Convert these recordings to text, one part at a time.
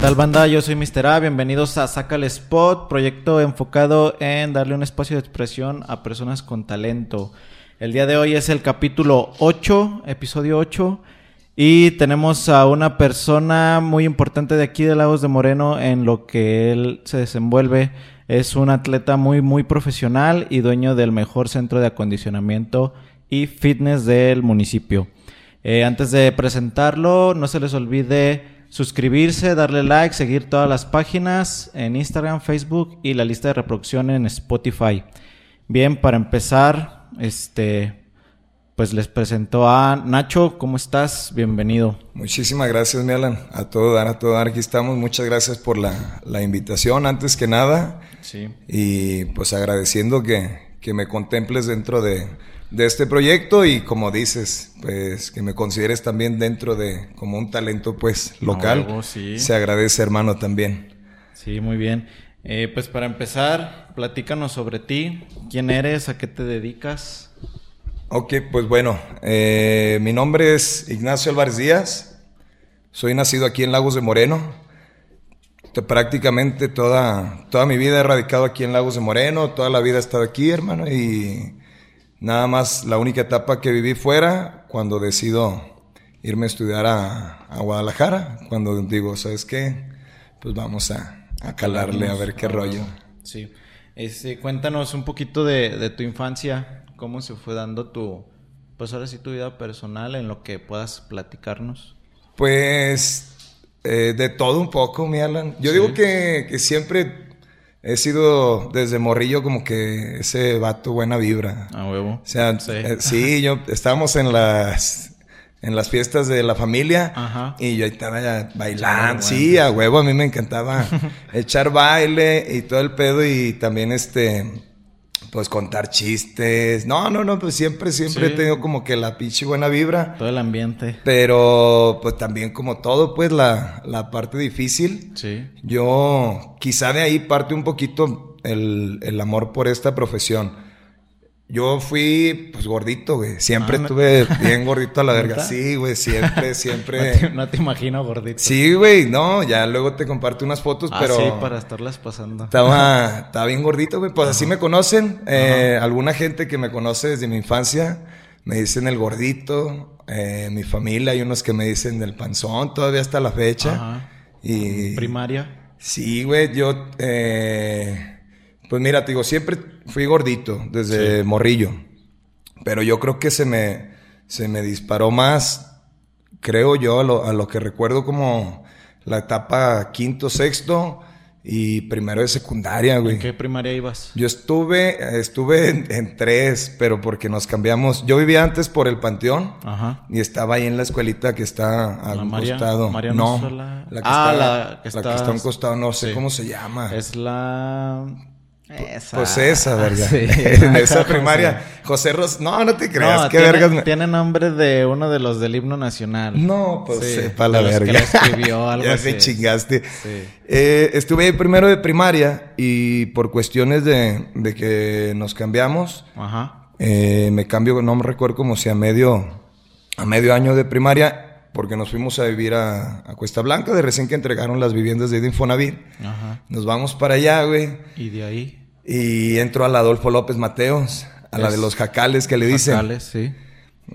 tal banda? Yo soy Mr. A, bienvenidos a Sácale Spot, proyecto enfocado en darle un espacio de expresión a personas con talento. El día de hoy es el capítulo 8, episodio 8, y tenemos a una persona muy importante de aquí de Lagos de Moreno en lo que él se desenvuelve. Es un atleta muy, muy profesional y dueño del mejor centro de acondicionamiento y fitness del municipio. Eh, antes de presentarlo, no se les olvide suscribirse, darle like, seguir todas las páginas en Instagram, Facebook y la lista de reproducción en Spotify. Bien, para empezar, este, pues les presento a Nacho. ¿Cómo estás? Bienvenido. Muchísimas gracias, Mialan. A todo dar, a todo dar. Aquí estamos. Muchas gracias por la, la invitación, antes que nada. Sí. Y pues agradeciendo que, que me contemples dentro de, de este proyecto y como dices, pues que me consideres también dentro de como un talento pues local. sí. Se agradece, hermano, también. Sí, muy bien. Eh, pues para empezar, platícanos sobre ti. ¿Quién eres? ¿A qué te dedicas? Ok, pues bueno, eh, mi nombre es Ignacio Álvarez Díaz. Soy nacido aquí en Lagos de Moreno. Te- Prácticamente toda, toda mi vida he radicado aquí en Lagos de Moreno, toda la vida he estado aquí, hermano, y nada más la única etapa que viví fuera cuando decido irme a estudiar a, a Guadalajara, cuando digo, ¿sabes qué? Pues vamos a, a calarle a ver qué rollo. Sí. Este, cuéntanos un poquito de, de tu infancia. ¿Cómo se fue dando tu, pues ahora sí, tu vida personal en lo que puedas platicarnos? Pues eh, de todo un poco, mi Alan. Yo Sí. digo que, que siempre he sido desde morrillo como que ese vato buena vibra. A huevo. O sea, Sí. eh, sí, yo estábamos en las en las fiestas de la familia Ajá. y yo ahí estaba ya bailando. Sí, a huevo, a mí me encantaba echar baile y todo el pedo y también este pues contar chistes. No, no, no, pues siempre siempre Sí. he tenido como que la pinche buena vibra. Todo el ambiente. Pero pues también como todo, pues la, la parte difícil. Sí. Yo quizá de ahí parte un poquito el, el amor por esta profesión. Yo fui pues gordito, güey. Siempre Ah, estuve bien gordito a la verga. Sí, güey, siempre, No te, siempre. no te imagino gordito. Sí, güey, no, ya luego te comparto unas fotos, Ah, pero sí, para estarlas pasando. estaba, estaba bien gordito, güey. Pues así me conocen. Eh, alguna gente que me conoce desde mi infancia me dicen el gordito. Eh, mi familia hay unos que me dicen el panzón todavía hasta la fecha. Ajá. Y Primaria. sí, güey, yo, eh, pues mira, te digo, siempre fui gordito desde morrillo. Pero yo creo que se me, se me disparó más, creo yo, a lo, a lo que recuerdo como la etapa quinto, sexto y primero de secundaria, güey. ¿En qué primaria ibas? Yo estuve, estuve en, en tres, pero porque nos cambiamos. Yo vivía antes por el Panteón Ajá. y estaba ahí en la escuelita que está a La un María- costado. María no, la que, Ah, está, la que la está- a un costado, no sé sí. cómo se llama. Es la... Esa. Pues esa, verga. Sí. esa ¿Cómo se primaria. José Ros... No, no te creas. No, qué tiene, vergas. me- tiene nombre de uno de los del himno nacional. No, pues Sí, sepa la de los que verga. lo escribió, algo ya así. me chingaste. Sí. Eh, estuve ahí primero de primaria y por cuestiones de, de que nos cambiamos, Ajá. eh, me cambio, no me recuerdo como si a medio, a medio año de primaria, porque nos fuimos a vivir a, a Cuesta Blanca, de recién que entregaron las viviendas de Infonavit. Ajá. Nos vamos para allá, güey. Y de ahí... Y entro a la Adolfo López Mateos, a la de los jacales que le dicen. Jacales, sí.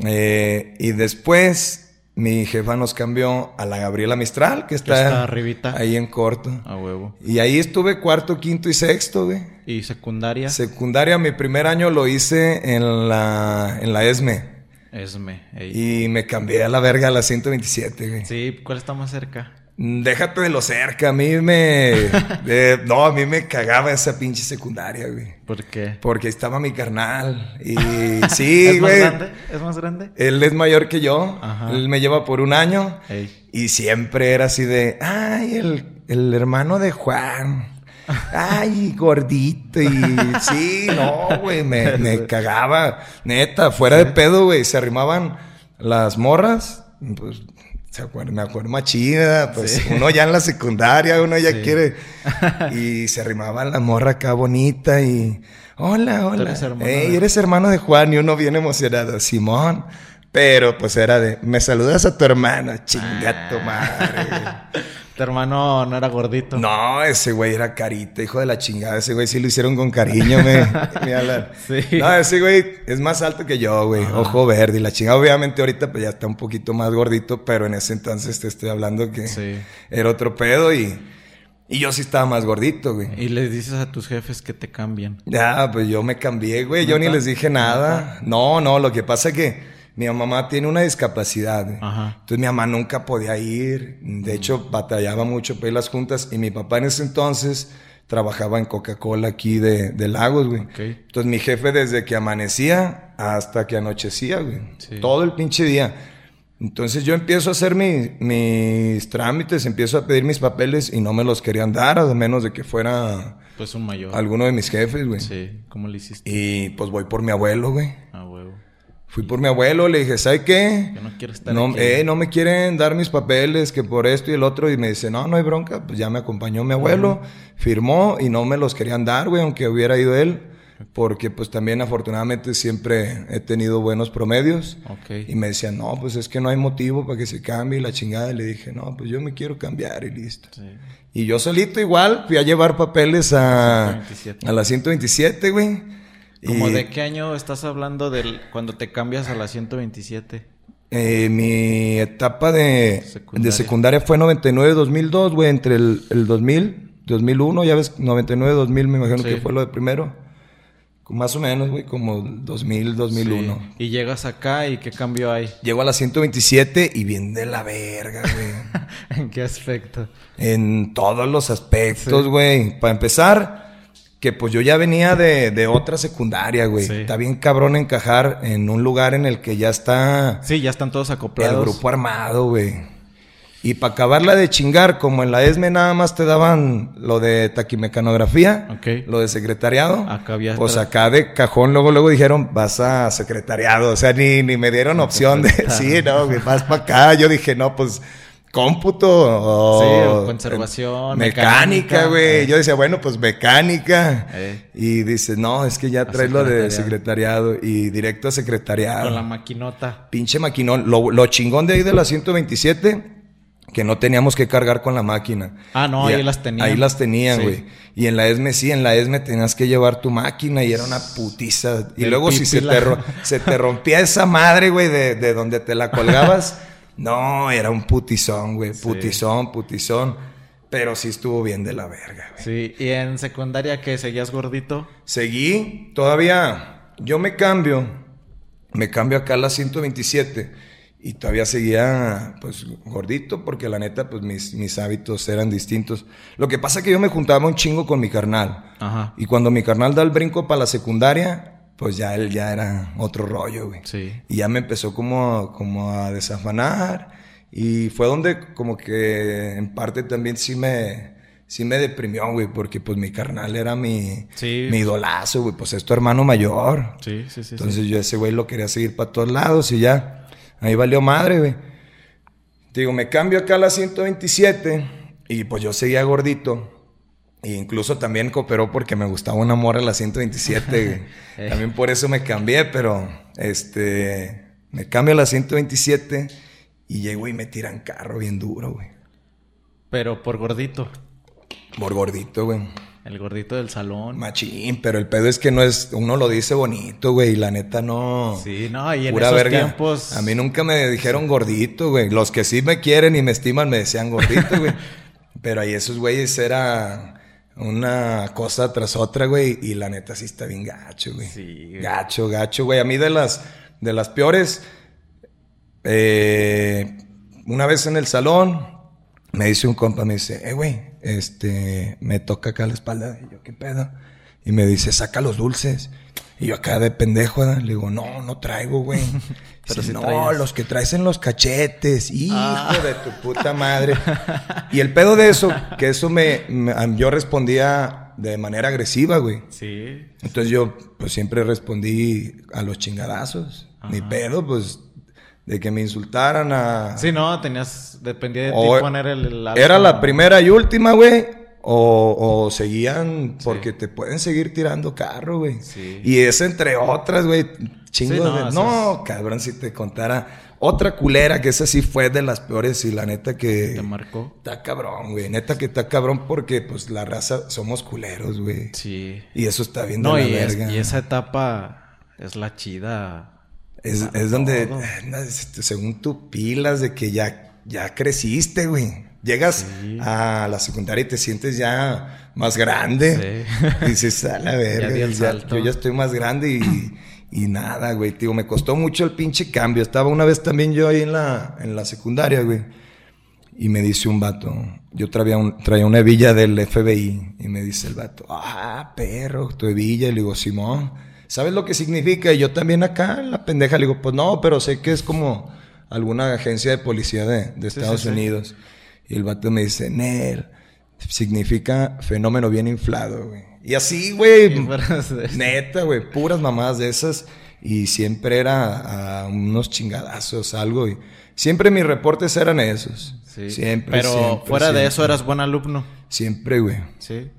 Eh, y después mi jefa nos cambió a la Gabriela Mistral, que está, está arribita. ahí en corto. A huevo. Y ahí estuve cuarto, quinto y sexto, güey. ¿Y secundaria? Secundaria, mi primer año lo hice en la, en la ESME. Esme. ey. Y me cambié a la verga a la 127, güey. Sí, ¿cuál está más cerca? Déjate de lo cerca, a mí me... eh, no, a mí me cagaba esa pinche secundaria, güey. ¿Por qué? Porque estaba mi carnal. Y sí, ¿Es más grande? ¿Es más grande? Él es mayor que yo. Ajá. Él me lleva por un año. Ey. Y siempre era así de, ay, el, el hermano de Juan. Ay, gordito. Y sí, no, güey, me, me cagaba. Neta, fuera de pedo, güey. Se arrimaban las morras. Pues, se acuerda, me acuerdo más chida. Pues Sí. uno ya en la secundaria, uno ya Sí. quiere. Y se arrimaban la morra acá bonita y, hola, hola. eres hermano Ey, de- eres hermano de Juan y uno bien emocionado. Simón. Pero pues era de, me saludas a tu hermana, chinga tu madre. Tu hermano no era gordito. No, ese güey era carita, hijo de la chingada. Ese güey sí lo hicieron con cariño, me. Alan. Sí. No, ese güey es más alto que yo, güey. Ojo verde y la chingada. Obviamente ahorita pues ya está un poquito más gordito, pero en ese entonces te estoy hablando que Sí. era otro pedo y, y yo sí estaba más gordito, güey. Y les dices a tus jefes que te cambien. Ya, pues yo me cambié, güey. Yo ni les dije nada. No, no, lo que pasa es que mi mamá tiene una discapacidad. Ajá. Entonces mi mamá nunca podía ir. De hecho, batallaba mucho para ir las juntas. Y mi papá en ese entonces trabajaba en Coca-Cola aquí de, de Lagos, güey. Entonces mi jefe desde que amanecía hasta que anochecía, güey. Sí. Todo el pinche día. Entonces yo empiezo a hacer mi- mis trámites, empiezo a pedir mis papeles y no me los querían dar, a menos de que fuera Pues un mayor. alguno de mis jefes, güey. Sí. ¿Cómo le hiciste? Y pues voy por mi abuelo, güey. Ah, huevo. Fui por mi abuelo, le dije, ¿sabe qué? Yo no quiero estar No, aquí. eh, no me quieren dar mis papeles, que por esto y el otro. Y me dice, no, no hay bronca. Pues ya me acompañó mi abuelo, firmó y no me los querían dar, güey, aunque hubiera ido él. Porque pues también afortunadamente siempre he tenido buenos promedios. Ok. Y me decían, no, pues es que no hay motivo para que se cambie la chingada. Y le dije, no, pues yo me quiero cambiar y listo. Sí. Y yo solito igual fui a llevar papeles a, 127. a la 127, güey. ¿Como de qué año estás hablando del cuando te cambias a la 127? Eh, mi etapa de Secundaria. de secundaria fue 99-2002, güey, entre el, el 2000, 2001, ya ves, 99-2000 me imagino Sí. que fue lo de primero. Más o menos, güey, como 2000, 2001. Sí. Y llegas acá y qué cambio hay. Llego a la 127 y bien de la verga, güey. ¿En qué aspecto? en todos los aspectos, güey. Para empezar, que pues yo ya venía de, de otra secundaria, güey. Sí. Está bien cabrón encajar en un lugar en el que ya está Sí, ya están todos el acoplados. grupo armado, güey. Y para acabarla de chingar, como en la ESME nada más te daban lo de taquimecanografía, Ok. lo de secretariado. Acá había Pues acá de cajón luego luego dijeron, vas a secretariado. O sea, ni, ni me dieron opción de, sí, no, güey, vas para acá. Yo dije, no, pues cómputo o, Sí, conservación, mecánica, güey. Eh. Yo decía, bueno, pues mecánica. Eh. Y dice, no, es que ya traes lo de secretariado y directo a secretariado. Con la maquinota. Pinche maquinón. Lo, lo chingón de ahí de la 127, que no teníamos que cargar con la máquina. Ah, no, Y ahí a- las tenían. Ahí las tenían, Sí. güey. Y en la ESME sí, en la ESME tenías que llevar tu máquina y era una putiza. Y Del luego si se te, se te rompía esa madre, güey, de, de donde te la colgabas. no, era un putizón, güey. Putizón, putizón. Pero sí estuvo bien de la verga, güey. Sí, y en secundaria que seguías gordito. Seguí, todavía yo me cambio, me cambio acá a la 127 y todavía seguía pues gordito porque la neta pues mis, mis hábitos eran distintos. Lo que pasa es que yo me juntaba un chingo con mi carnal Ajá. y cuando mi carnal da el brinco para la secundaria pues ya él ya era otro rollo, güey. Sí. Y ya me empezó como, como a desafanar. Y fue donde como que en parte también sí me, sí me deprimió, güey. Porque pues mi carnal era mi, Sí. mi idolazo, güey. Pues es tu hermano mayor. Sí, sí, sí. Entonces yo ese güey lo quería seguir para todos lados y ya. Ahí valió madre, güey. Digo, me cambio acá a la 127 y pues yo seguía gordito. E incluso también cooperó porque me gustaba una morra a la 127. güey. Eh. También por eso me cambié, pero este me cambio a la 127 y llego y me tiran carro bien duro, güey. Pero por gordito. Por gordito, güey. El gordito del salón. Machín, pero el pedo es que no es, uno lo dice bonito, güey, y la neta no. Sí, no, y en esos verga. tiempos. A mí nunca me dijeron gordito, güey. Los que sí me quieren y me estiman me decían gordito, güey. Pero ahí esos güeyes era una cosa tras otra, güey. Y la neta sí está bien gacho, güey. Sí, güey. Gacho, gacho, güey. A mí de las, de las peores, eh, una vez en el salón, me dice un compa, me dice, eh, güey, este, me toca acá la espalda. Y yo, ¿qué pedo? Y me dice, saca los dulces. Y yo acá de pendejo, le digo, no, no traigo, güey. Pero Dice, sí no, traías. los que traes en los cachetes, hijo Ah. de tu puta madre. y el pedo de eso, que eso me, me- yo respondía de manera agresiva, güey. Sí. Entonces yo, pues siempre respondí a los chingadazos. Mi pedo, pues, de que me insultaran a... Sí, no, tenías. Dependía de ti poner el. el Era la primera y última, güey. O, o seguían, porque te pueden seguir tirando carro, güey. Sí. Y es entre otras, güey. Chingo Sí, no, de. eso No, cabrón, si te contara. Otra culera que esa sí fue de las peores y la neta que... ¿Te marcó? Está cabrón, güey. Neta que está cabrón porque pues la raza somos culeros, güey. Sí. Y eso está bien No, de la y, es- verga. y esa etapa es la chida. Es, es donde, este, según tú, pilas de que ya, ya creciste, güey. Llegas Sí. a la secundaria y te sientes ya más grande. Sí. Dices, a la verga, ya- salto. yo ya estoy más grande y, y nada, güey. Tío, me costó mucho el pinche cambio. Estaba una vez también yo ahí en la, en la secundaria, güey. Y me dice un vato, yo traía, un, traía una hebilla del FBI. Y me dice el vato, ah, perro, tu hebilla. Y le digo, Simón, ¿sabes lo que significa? Y yo también acá, en la pendeja, le digo, pues no, pero sé que es como alguna agencia de policía de, de Sí, Estados sí, sí. Unidos. Y el vato me dice, Nel, significa fenómeno bien inflado, güey. Y así, güey, neta, güey, puras mamadas de esas. Y siempre era a unos chingadazos, algo. Y siempre mis reportes eran esos. Sí. Siempre, Pero siempre, fuera de eso eras buen alumno. Siempre, güey. Sí.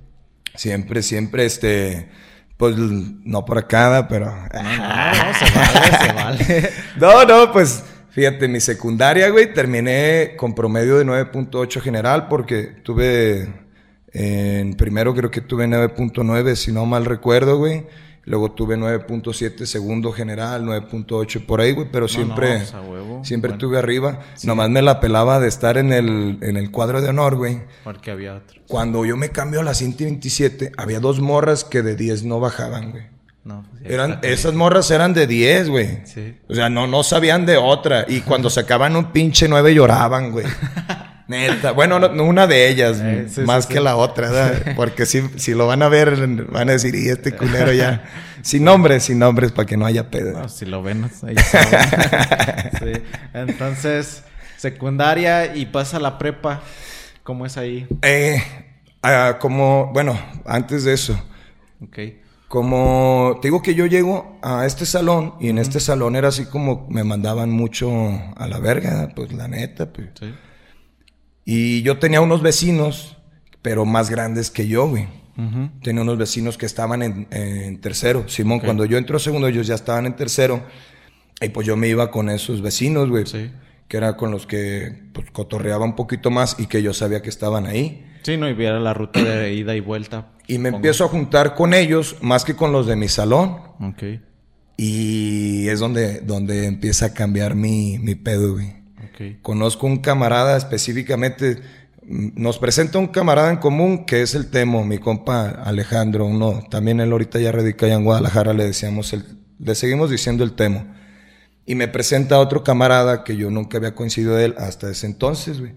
Siempre, siempre, este... Pues no por acá, pero... No, no, se vale, se vale. No, no, pues fíjate, mi secundaria, güey, terminé con promedio de 9.8 general porque tuve, en primero creo que tuve 9.9, si no mal recuerdo, güey. Luego tuve 9.7 segundo general, 9.8 por ahí, güey, pero siempre, no, pues, a huevo. siempre Bueno. tuve arriba. Nomás me la pelaba de estar en el, en el cuadro de honor, güey. Porque había otro. Cuando yo me cambio a la 127, había dos morras que de 10 no bajaban, güey. No, pues, Eran, esas morras eran de 10, güey. Sí. O sea, no, no sabían de otra. Y cuando sacaban un pinche 9 lloraban, güey. Neta. Bueno, no- no una de ellas, Eh, sí, más sí, que sí. la otra, ¿verdad? Porque si, si lo van a ver, van a decir, y este culero ya. sin nombres, sin nombres, para que no haya pedo. No, si lo ven, saben. sí. Entonces, secundaria y pasa la prepa. ¿Cómo es ahí? Eh, ah, como, bueno, antes de eso. Ok. Como te digo que yo llego a este salón y en este salón era así como me mandaban mucho a la verga, pues la neta, pues. Sí. Y yo tenía unos vecinos, pero más grandes que yo, güey. Tenía unos vecinos que estaban en, en tercero. Simón, cuando yo entró segundo, ellos ya estaban en tercero. Y pues yo me iba con esos vecinos, güey. Sí. Que era con los que pues, cotorreaba un poquito más y que yo sabía que estaban ahí. Sí, no, y viera la ruta de ida y vuelta. Y me Pongo. empiezo a juntar con ellos más que con los de mi salón. Ok. Y es donde, donde empieza a cambiar mi, mi pedo, güey. Ok. Conozco un camarada específicamente, mm, nos presenta un camarada en común que es el Temo, mi compa Alejandro, uno, también él ahorita ya radica allá en Guadalajara, le decíamos el, le seguimos diciendo el Temo. Y me presenta a otro camarada que yo nunca había coincidido de él hasta ese entonces, güey.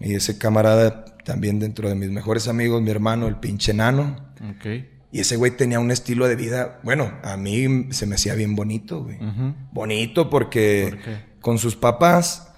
Y ese camarada también dentro de mis mejores amigos, mi hermano, el pinche nano. Ok. Y ese güey tenía un estilo de vida, bueno, a mí se me hacía bien bonito, güey. Bonito porque con sus papás,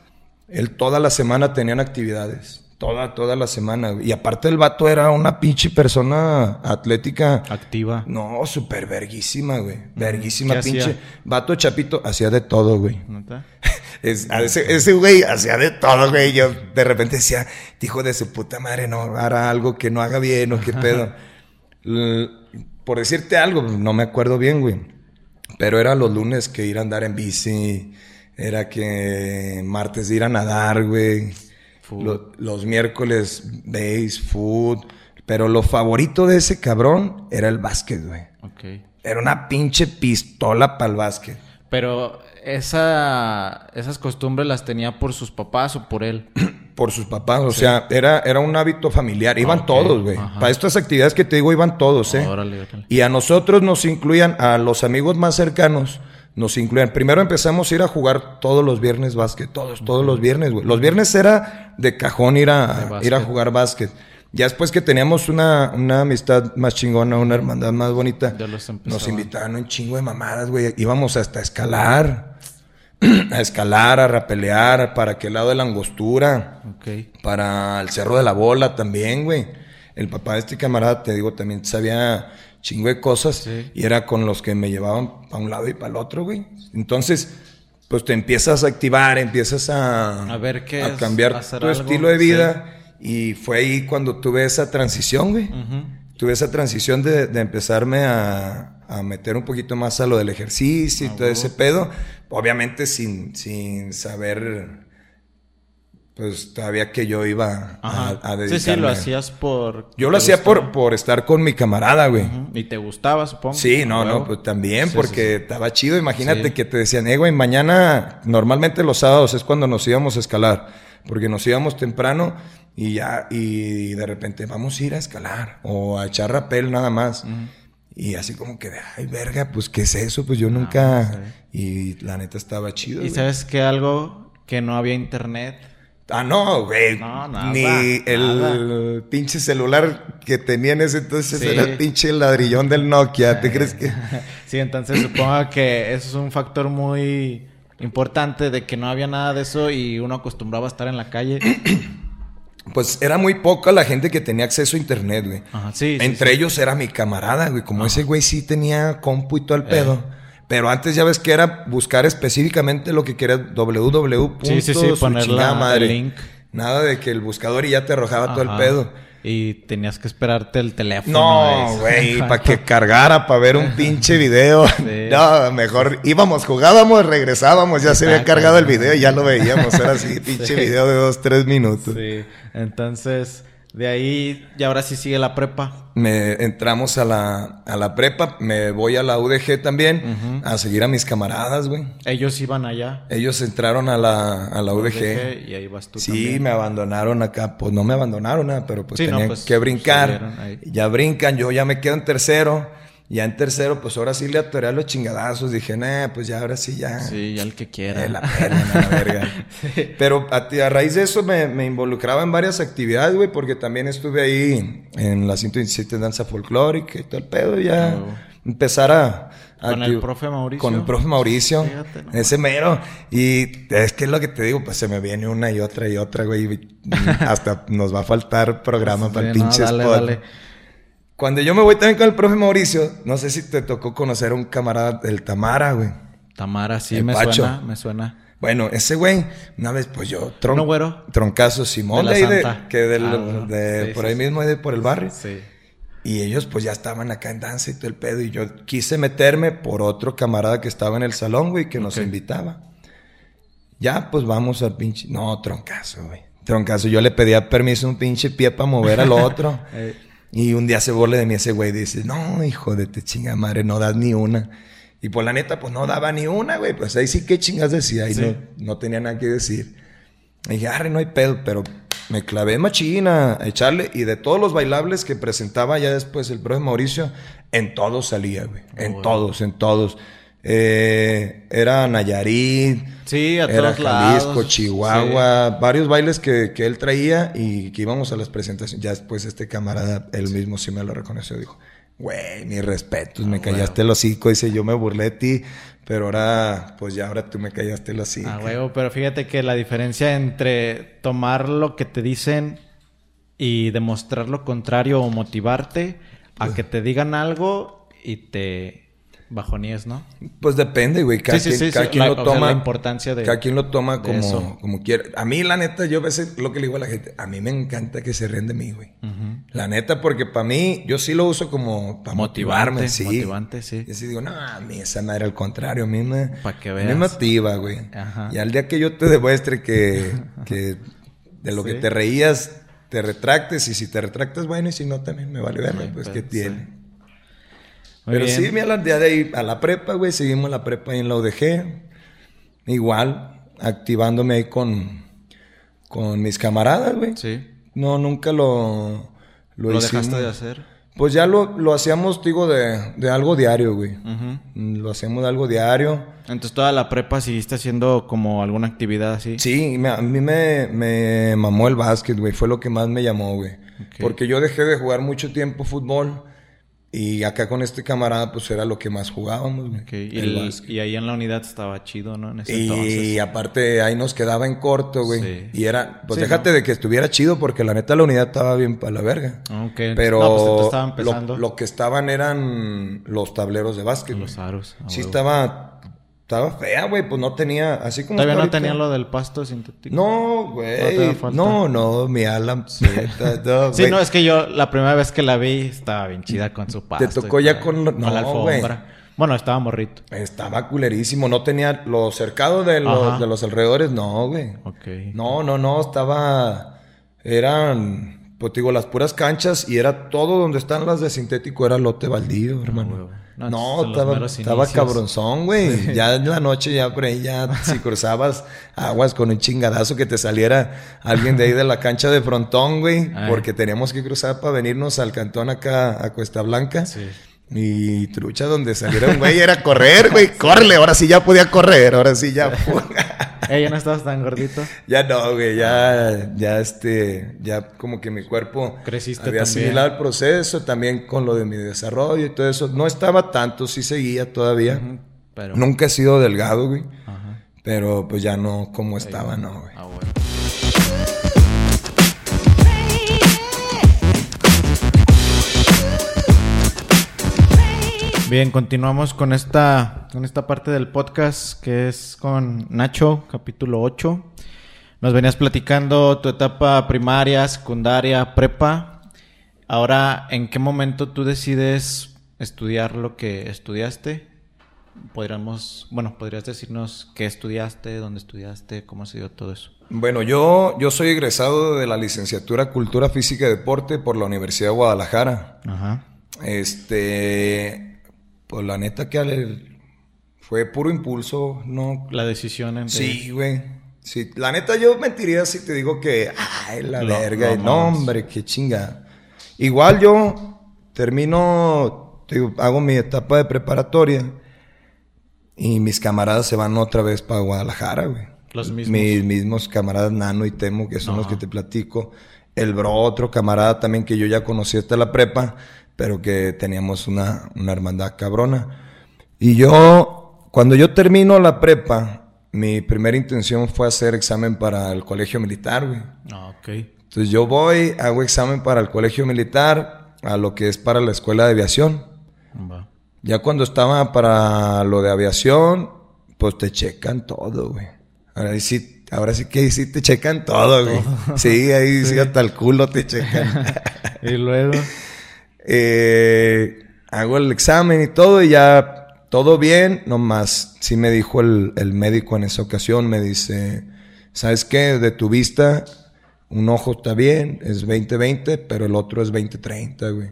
él toda la semana tenían actividades. Toda, toda la semana. güey. Y aparte el vato era una pinche persona atlética. Activa. No, súper verguísima, güey. Verguísima, ¿Qué pinche. hacía? Vato chapito, hacía de todo, güey. ¿Neta? Es- ese, ese güey hacía de todo, güey. Yo de repente decía, hijo de su puta madre, no hará algo que no haga bien o qué pedo. Por decirte algo, no me acuerdo bien, güey. Pero era los lunes que ir a andar en bici. Era que martes ir a nadar, güey. Food. Lo- los miércoles base, food. Pero lo favorito de ese cabrón era el básquet, güey. Ok. Era una pinche pistola para el básquet. Pero esa, esas costumbres las tenía por sus papás o por él. Por sus papás, o sea, era, era un hábito familiar. Iban todos, güey. Para estas actividades que te digo, iban todos, ¿eh? Órale, órale. Y a nosotros nos incluían, a los amigos más cercanos, nos incluían. Primero empezamos a ir a jugar todos los viernes básquet, todos, todos los viernes, güey. Los viernes era de cajón ir a, ir a jugar básquet. Ya después que teníamos una, una amistad más chingona, una hermandad más bonita, nos invitaban un chingo de mamadas, güey. Íbamos hasta a escalar, a escalar, a rapelear, para aquel lado de la angostura. Para el Cerro de la Bola también, güey. El papá de este camarada, te digo, también sabía chingo de cosas. Sí. Y era con los que me llevaban para un lado y para el otro, güey. Entonces, pues te empiezas a activar, empiezas a... A ver qué A es cambiar hacer tu algo, estilo de vida. Y fue ahí cuando tuve esa transición, güey. Tuve esa transición de, de empezarme a, a meter un poquito más a lo del ejercicio y Ah, todo ese pedo. Obviamente sin, sin saber, pues todavía que yo iba a, a sí, sí, lo dedicarme. hacías por... Yo lo hacía gustaba. por, por estar con mi camarada, güey. Y te gustaba, supongo. Sí, no, no, pues también, Sí, porque sí, estaba chido. Imagínate que te decían, eh, güey, mañana, normalmente los sábados es cuando nos íbamos a escalar, porque nos íbamos temprano y ya, y de repente vamos a ir a escalar o a echar rapel nada más. Y así como que, ay, verga, pues, ¿qué es eso? Pues yo nunca. Y la neta estaba chido. Y güey. sabes que algo que no había internet. Ah, no, güey. No, nada, Ni el nada. pinche celular que tenía en ese entonces Sí. era el pinche ladrillón del Nokia. ¿Te crees que.? Sí, entonces supongo que eso es un factor muy importante de que no había nada de eso y uno acostumbraba a estar en la calle. Pues era muy poca la gente que tenía acceso a internet, güey. Ajá, sí, Entre sí. ellos era mi camarada, güey. Como ese güey sí tenía compu y todo el pedo. Pero antes ya ves que era buscar específicamente lo que querías, www. Sí, sí, sí, poner la- madre. el link. Nada de que el buscador y ya te arrojaba todo el pedo. Y tenías que esperarte el teléfono. No, güey, para que cargara, para ver un pinche video. Sí. No, mejor íbamos, jugábamos, regresábamos, ya se había cargado el video y ya lo veíamos. Era así, pinche Sí. video de dos, tres minutos. Sí, entonces de ahí y ahora sí sigue la prepa. Me entramos a la, a la prepa, me voy a la UDG también a seguir a mis camaradas, güey. Ellos iban allá. Ellos entraron a la, a la UDG. Y ahí vas tú Sí, también. me abandonaron acá, pues no me abandonaron, nada, pero pues Sí, no, tenían pues, que brincar. subieron ahí. Ya brincan, yo ya me quedo en tercero. Ya en tercero, pues ahora sí le atoré a los chingadazos. Dije, nah, pues ya ahora sí ya. Sí, ya el que quiera. Eh, la pena, la verga. Pero a, raíz de eso me, me involucraba en varias actividades, güey, porque también estuve ahí en la 127 danza folclórica y todo el pedo. Ya Ah, empezar a. Con el profe Mauricio. Con el profe Mauricio. Fíjate ese mero. Y es que es lo que te digo, pues se me viene una y otra y otra, güey. Hasta nos va a faltar programa para el Sí, no, pinche dale, spot. dale. Cuando yo me voy también con el profe Mauricio, no sé si te tocó conocer a un camarada del Tamara, güey. Tamara, sí, El me Pacho. suena, me suena. Bueno, ese güey, una vez pues yo... tron-. Troncazo Simón, De la de, Santa. que del- Ah, bueno. de Sí, por sí, ahí sí. mismo, de por el barrio. Sí. Y ellos pues ya estaban acá en danza y todo el pedo. Y yo quise meterme por otro camarada que estaba en el salón, güey, que nos invitaba. Ya, pues vamos al pinche... No, troncazo, güey. Troncazo. Yo le pedía permiso a un pinche pie para mover al otro. Eh, Y un día se burla de mí ese güey y dice, no, hijo de te chinga madre, no das ni una. Y por la neta, pues no daba ni una, güey. Pues ahí sí que chingas decía. Ahí Sí. no, no tenía nada que decir. Y dije, arre, no hay pedo, pero me clavé machina a echarle. Y de todos los bailables que presentaba ya después el profe Mauricio, en todos salía, güey. En bueno. todos, en todos. Eh, era Nayarit. Sí, a era todos lados. Jalisco, Chihuahua, varios bailes que, que él traía y que íbamos a las presentaciones. Ya después este camarada, él mismo sí me lo reconoció, dijo, güey, mis respetos, me callaste el hocico, dice, yo me burlé de ti, pero ahora, pues ya ahora tú me callaste el hocico. Ah, huevo, pero fíjate que la diferencia entre tomar lo que te dicen y demostrar lo contrario o motivarte a que te digan algo y te bajoníes, ¿no? Pues depende, güey. Cada Sí, sí, quien, sí, cada sí, quien la- lo o sea, toma. la importancia de- cada quien lo toma como, como quiere. A mí, la neta, yo a veces lo que le digo a la gente, a mí me encanta que se ríen de mí, güey. La neta, porque para mí, yo sí lo uso como para motivarme, sí. motivante, sí. Y así digo, no, a mí esa madre al contrario, a mí me, Pa' que a mí veas. me motiva, güey. Ajá. Y al día que yo te demuestre que, que de lo que Sí. te reías, te retractes. Y si te retractas, bueno, y si no, también me vale verme, Sí, pues, pues, ¿qué tiene? Muy Pero bien. sí, mira, la día de ahí a la prepa, güey, seguimos la prepa ahí en la UDG. Igual, activándome ahí con, con mis camaradas, güey. Sí. No, nunca lo, lo, ¿Lo, dejaste de hacer? Pues ya lo, lo hacíamos, digo, de, de algo diario, güey. Lo hacíamos de algo diario. Entonces toda la prepa seguiste haciendo como alguna actividad así. Sí, me- a mí me, me mamó el básquet, güey. Fue lo que más me llamó, güey. Porque yo dejé de jugar mucho tiempo fútbol. Y acá con este camarada, pues era lo que más jugábamos, güey. Y, el ahí en la unidad estaba chido, ¿no? En ese Y entonces. aparte ahí nos quedaba en corto, güey. Sí. Y era, pues Sí, déjate de que estuviera chido porque la neta la unidad estaba bien para la verga. Ok. Pero No, pues lo, empezando. lo que estaban eran los tableros de básquet. Los güey. aros. Sí estaba, estaba fea, güey. Pues no tenía, así como. Todavía no ahorita. tenía lo del pasto sintético. No, No güey. te falta. No, no, mi Alan. Sí, no, Sí, no, es que yo la primera vez que la vi estaba bien chida con su pasto. y tocó ya con no, la alfombra. Bueno, estaba morrito. Estaba culerísimo. No tenía lo cercado de los, Ajá. de los alrededores, no, güey. Ok. No, no, no, estaba. Eran, pues te digo, las puras canchas y era todo donde están las de sintético, era lote baldío, hermano. No, estaba, cabronzón, güey. Ya en la noche, ya por ahí, ya si cruzabas aguas con un chingadazo que te saliera alguien de ahí de la cancha de frontón, güey. Porque teníamos que cruzar para venirnos al cantón acá a Cuesta Blanca. Sí. Y trucha donde saliera un güey era correr, güey. Córrele, ahora sí ya podía correr, ahora sí ya. Eh, ya no estabas tan gordito. Ya no, güey, ya, ya este, ya como que mi cuerpo Creciste había también. asimilado el proceso, también con lo de mi desarrollo y todo eso. No estaba tanto, sí seguía todavía. Pero. Nunca he sido delgado, güey, Ajá. pero pues ya no como estaba, no, güey. Ah, bueno. Bien, continuamos con esta, con esta parte del podcast que es con Nacho, capítulo 8. Nos venías platicando tu etapa primaria, secundaria, prepa. Ahora, ¿en qué momento tú decides estudiar lo que estudiaste? Podríamos, bueno, podrías decirnos qué estudiaste, dónde estudiaste, cómo se dio todo eso. Bueno, yo, yo soy egresado de la licenciatura Cultura Física y Deporte por la Universidad de Guadalajara. Ajá. Este, pues la neta que fue puro impulso, no La decisión en Sí, güey. Sí, la neta yo mentiría si te digo que, ay, la Lo- verga, lo no, hombre, qué chinga. Igual yo termino, te digo, hago mi etapa de preparatoria y mis camaradas se van otra vez para Guadalajara, güey. Los mismos. Mis mismos camaradas Nano y Temo, que son los que te platico. El bro, otro camarada también que yo ya conocí hasta la prepa, pero que teníamos una, una hermandad cabrona. Y yo, cuando yo termino la prepa, mi primera intención fue hacer examen para el colegio militar, güey. Ah, ok. Entonces yo voy, hago examen para el colegio militar, a lo que es para la escuela de aviación. Va. Ya cuando estaba para lo de aviación, pues te checan todo, güey. Ahora sí, ahora sí que ahí sí te checan todo, güey. Sí, ahí sí. hasta el culo te checan. Y luego. Eh, hago el examen y todo y ya todo bien, nomás sí me dijo el, el médico en esa ocasión, me dice, ¿sabes qué? De tu vista, un ojo está bien, es 20-20, pero el otro es 20-30, güey.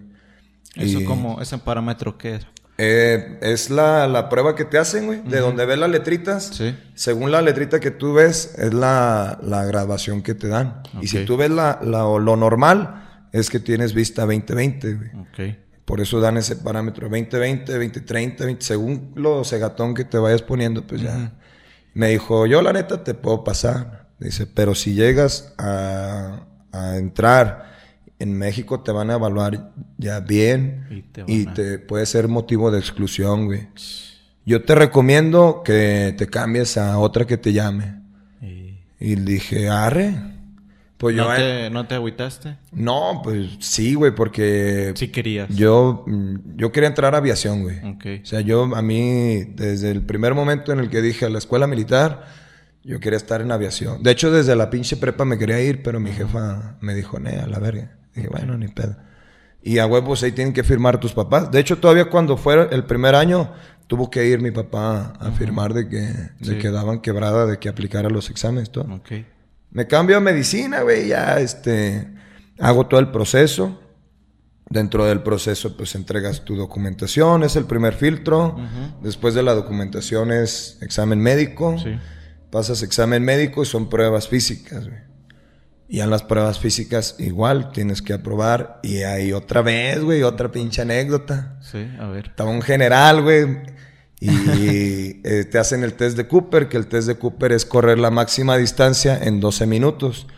Eso Y- como, ese parámetro que es. Eh, es la, la prueba que te hacen, güey, de donde ves las letritas. Sí. Según la letrita que tú ves, es la, la graduación que te dan. Y si tú ves la, la- lo normal, es que tienes vista 20-20, güey. Por eso dan ese parámetro 20-20, 20-30, 20, según lo cegatón que te vayas poniendo, pues ya. Me dijo, yo la neta te puedo pasar. Dice, pero si llegas a, a entrar en México te van a evaluar ya bien Y te y puede ser motivo de exclusión, güey. Yo te recomiendo que te cambies a otra que te llame. Y... Y dije, arre. Pues yo, ¿No, eh, te, ¿No te agüitaste? no, pues sí, güey, porque Sí querías. yo, mm, yo quería entrar a aviación, güey. Ok. O sea, yo a mí, desde el primer momento en el que dije a la escuela militar, yo quería estar en aviación. De hecho, desde la pinche prepa me quería ir, pero mi jefa me dijo, ne, a la verga. Dije, bueno, ni pedo. Y a huevos ahí tienen que firmar tus papás. De hecho, todavía cuando fue el primer año, tuvo que ir mi papá a firmar de que, de Sí. que daban quebrada, de que aplicara los exámenes, todo. Ok. Me cambio a medicina, güey, ya este hago todo el proceso. Dentro del proceso, pues entregas tu documentación, es el primer filtro. Después de la documentación es examen médico. Sí. Pasas examen médico y son pruebas físicas, güey. Y en las pruebas físicas igual tienes que aprobar. Y hay otra vez, güey, otra pinche anécdota. Sí, a ver. Estaba un general, güey. Y eh, te hacen el test de Cooper, que el test de Cooper es correr la máxima distancia en 12 minutos.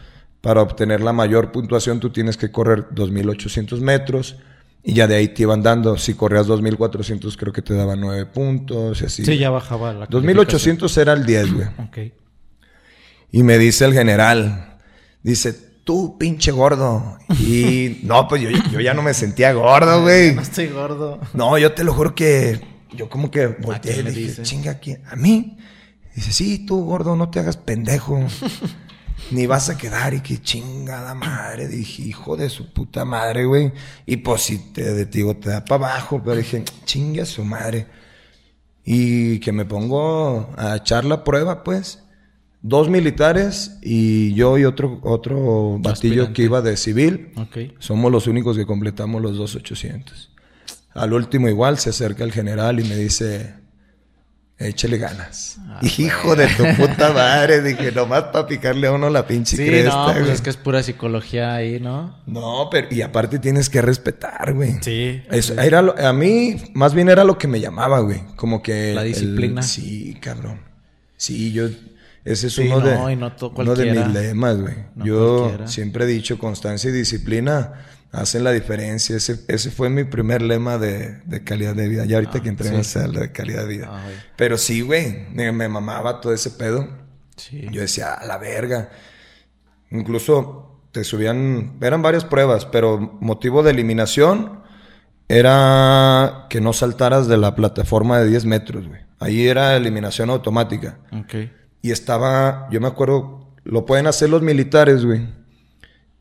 Para obtener la mayor puntuación tú tienes que correr 2.800 metros. Y ya de ahí te iban dando. Si corrías 2.400 creo que te daban 9 puntos y así. Sí, ya bajaba la 2.800 era el 10, güey. Ok. Y me dice el general, dice, tú pinche gordo. Y no, pues yo, yo ya no me sentía gordo, güey. No estoy gordo. No, yo te lo juro que yo como que volteé y le dije, dice? chinga, ¿a quién? ¿A mí? Dice, sí, tú, gordo, no te hagas pendejo. Ni vas a quedar y que chingada madre. Dije, hijo de su puta madre, güey. Y pues si te digo, te da para abajo. Pero dije, chinga a su madre. Y que me pongo a echar la prueba, pues. Dos militares y yo y otro, otro batillo Aspirante. que iba de civil. Ok. Somos los únicos que completamos los dos 800. Al último igual se acerca el general y me dice, échale ganas. Ah, Hijo de tu puta madre, dije, nomás para picarle a uno la pinche Sí, cresta, no, pues es que es pura psicología ahí, ¿no? No, pero y aparte tienes que respetar, güey. Sí. Eso, era lo- a mí, más bien era lo que me llamaba, güey. Como que... La el- disciplina. sí, cabrón. Sí, yo... Ese es Sí, uno, no, de, no uno de mis lemas, güey. No yo cualquiera. siempre he dicho, constancia y disciplina hacen la diferencia. Ese, ese fue mi primer lema de, de calidad de vida. Ya ahorita Ah, que entremos sí. la de calidad de vida. Ah. Pero sí, güey, me, me mamaba todo ese pedo. Sí. Yo decía, a la verga. Incluso te subían, eran varias pruebas, pero motivo de eliminación era que no saltaras de la plataforma de 10 metros, güey. Ahí era eliminación automática. Ok. Y estaba, yo me acuerdo, lo pueden hacer los militares, güey.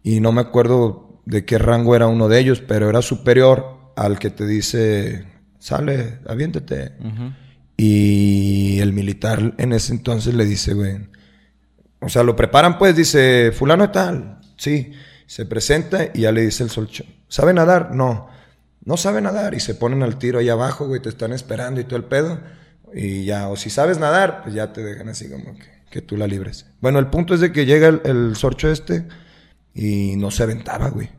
Y no me acuerdo de qué rango era uno de ellos, pero era superior al que te dice, sale, aviéntate. Ujú. Y el militar en ese entonces le dice, güey. O sea, lo preparan, pues, dice, fulano tal. Sí. Se presenta y ya le dice el solcho. ¿Sabe nadar? No. No sabe nadar. Y se ponen al tiro ahí abajo, güey. Te están esperando y todo el pedo. Y ya, o si sabes nadar, pues ya te dejan así como que, que tú la libres. Bueno, el punto es de que llega el, el sorcho este y no se aventaba, güey.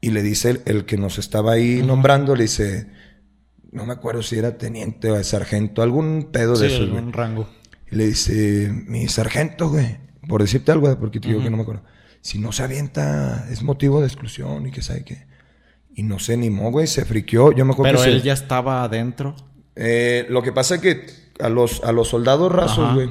Y le dice el, el que nos estaba ahí nombrando, le dice, no me acuerdo si era teniente o sargento, algún pedo de Sí, esos, güey. algún rango. Y le dice, mi sargento, güey, por decirte algo, porque te digo que no me acuerdo. Si no se avienta, es motivo de exclusión y que sabe qué. Y no se animó, güey, se friqueó. Yo me acuerdo Pero que él se- ya estaba adentro. Eh, lo que pasa es que a los, a los soldados rasos, Ajá. güey,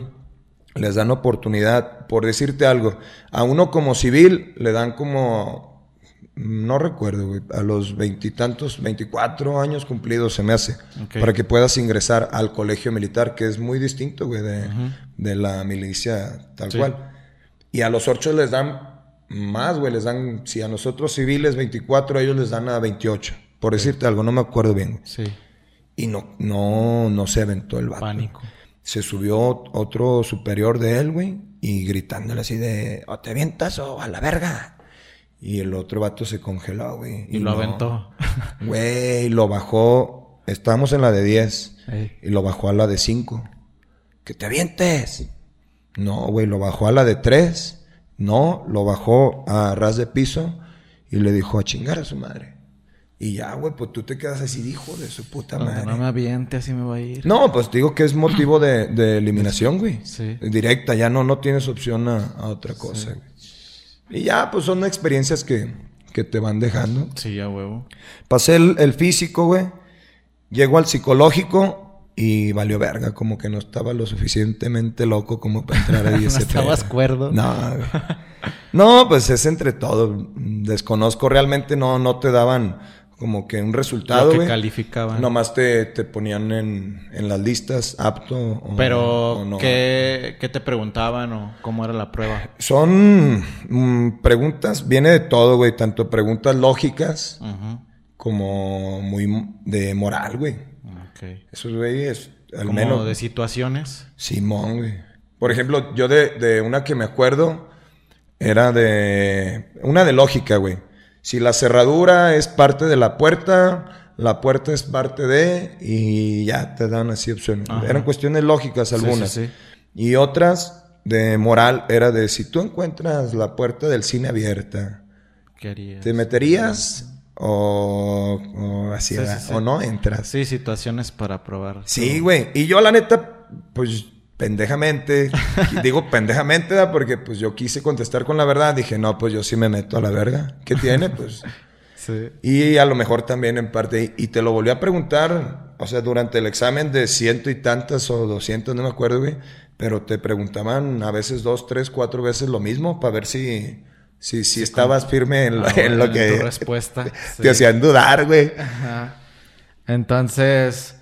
les dan oportunidad, por decirte algo. A uno como civil le dan como, no recuerdo, güey, a los veintitantos, veinticuatro años cumplidos se me hace, para que puedas ingresar al colegio militar, que es muy distinto, güey, de, de la milicia tal Sí. cual. Y a los ocho les dan más, güey, les dan, si a nosotros civiles 24, a ellos les dan a 28, por decirte algo, no me acuerdo bien. Sí. Y no, no, no se aventó el vato. Pánico. Se subió otro superior de él, güey, y gritándole así de, o te avientas o a la verga. Y el otro vato se congeló, güey. Y lo no- aventó. Güey, lo bajó. Estábamos en la de 10. Ey. Y lo bajó a la de 5. Que te avientes. No, güey, lo bajó a la de 3. No, lo bajó a ras de piso. Y le dijo a chingar a su madre. Y ya, güey, pues tú te quedas así, hijo de su puta madre. no me aviente, así me va a ir. No, pues digo que es motivo de, de eliminación, güey. Sí. Directa, ya no, no tienes opción a, a otra cosa, güey. Y ya, pues son experiencias que, que te van dejando. Sí, a huevo. Pasé el, el físico, güey. Llego al psicológico y valió verga. Como que no estaba lo suficientemente loco como para entrar ahí No ese estabas cuerdo. No. No, pues es entre todo. Desconozco. Realmente no, no te daban como que un resultado, Lo que güey. calificaban. Nomás te, te ponían en, en las listas apto o, Pero, o no. ¿qué, ¿qué te preguntaban o cómo era la prueba? Son mm, preguntas, viene de todo, güey. Tanto preguntas lógicas como muy de moral, güey. Ok. Esos güeyes, al Como menos. de situaciones. Simón, güey. Por ejemplo, yo de, de una que me acuerdo era de. Una de lógica, güey. Si la cerradura es parte de la puerta, la puerta es parte de. Y ya te dan así opciones. Ajá. Eran cuestiones lógicas algunas. sí, sí. Y otras de moral era de si tú encuentras la puerta del cine abierta, ¿Qué? ¿te meterías? O, o así, o no entras. Sí, situaciones para probar. Sí, güey. Y yo, la neta, pues pendejamente, digo pendejamente, ¿verdad? porque pues yo quise contestar con la verdad. Dije, no, pues yo sí me meto a la verga. ¿Qué tiene? Pues. Sí. Y a lo mejor también en parte. Y te lo volví a preguntar, o sea, durante el examen de ciento y tantas o doscientas, no me acuerdo, güey. Pero te preguntaban a veces dos, tres, cuatro veces lo mismo para ver si, si, si estabas firme en, lo- Ah, en lo en que tu respuesta. te Sí. hacían dudar, güey. Ajá. Entonces,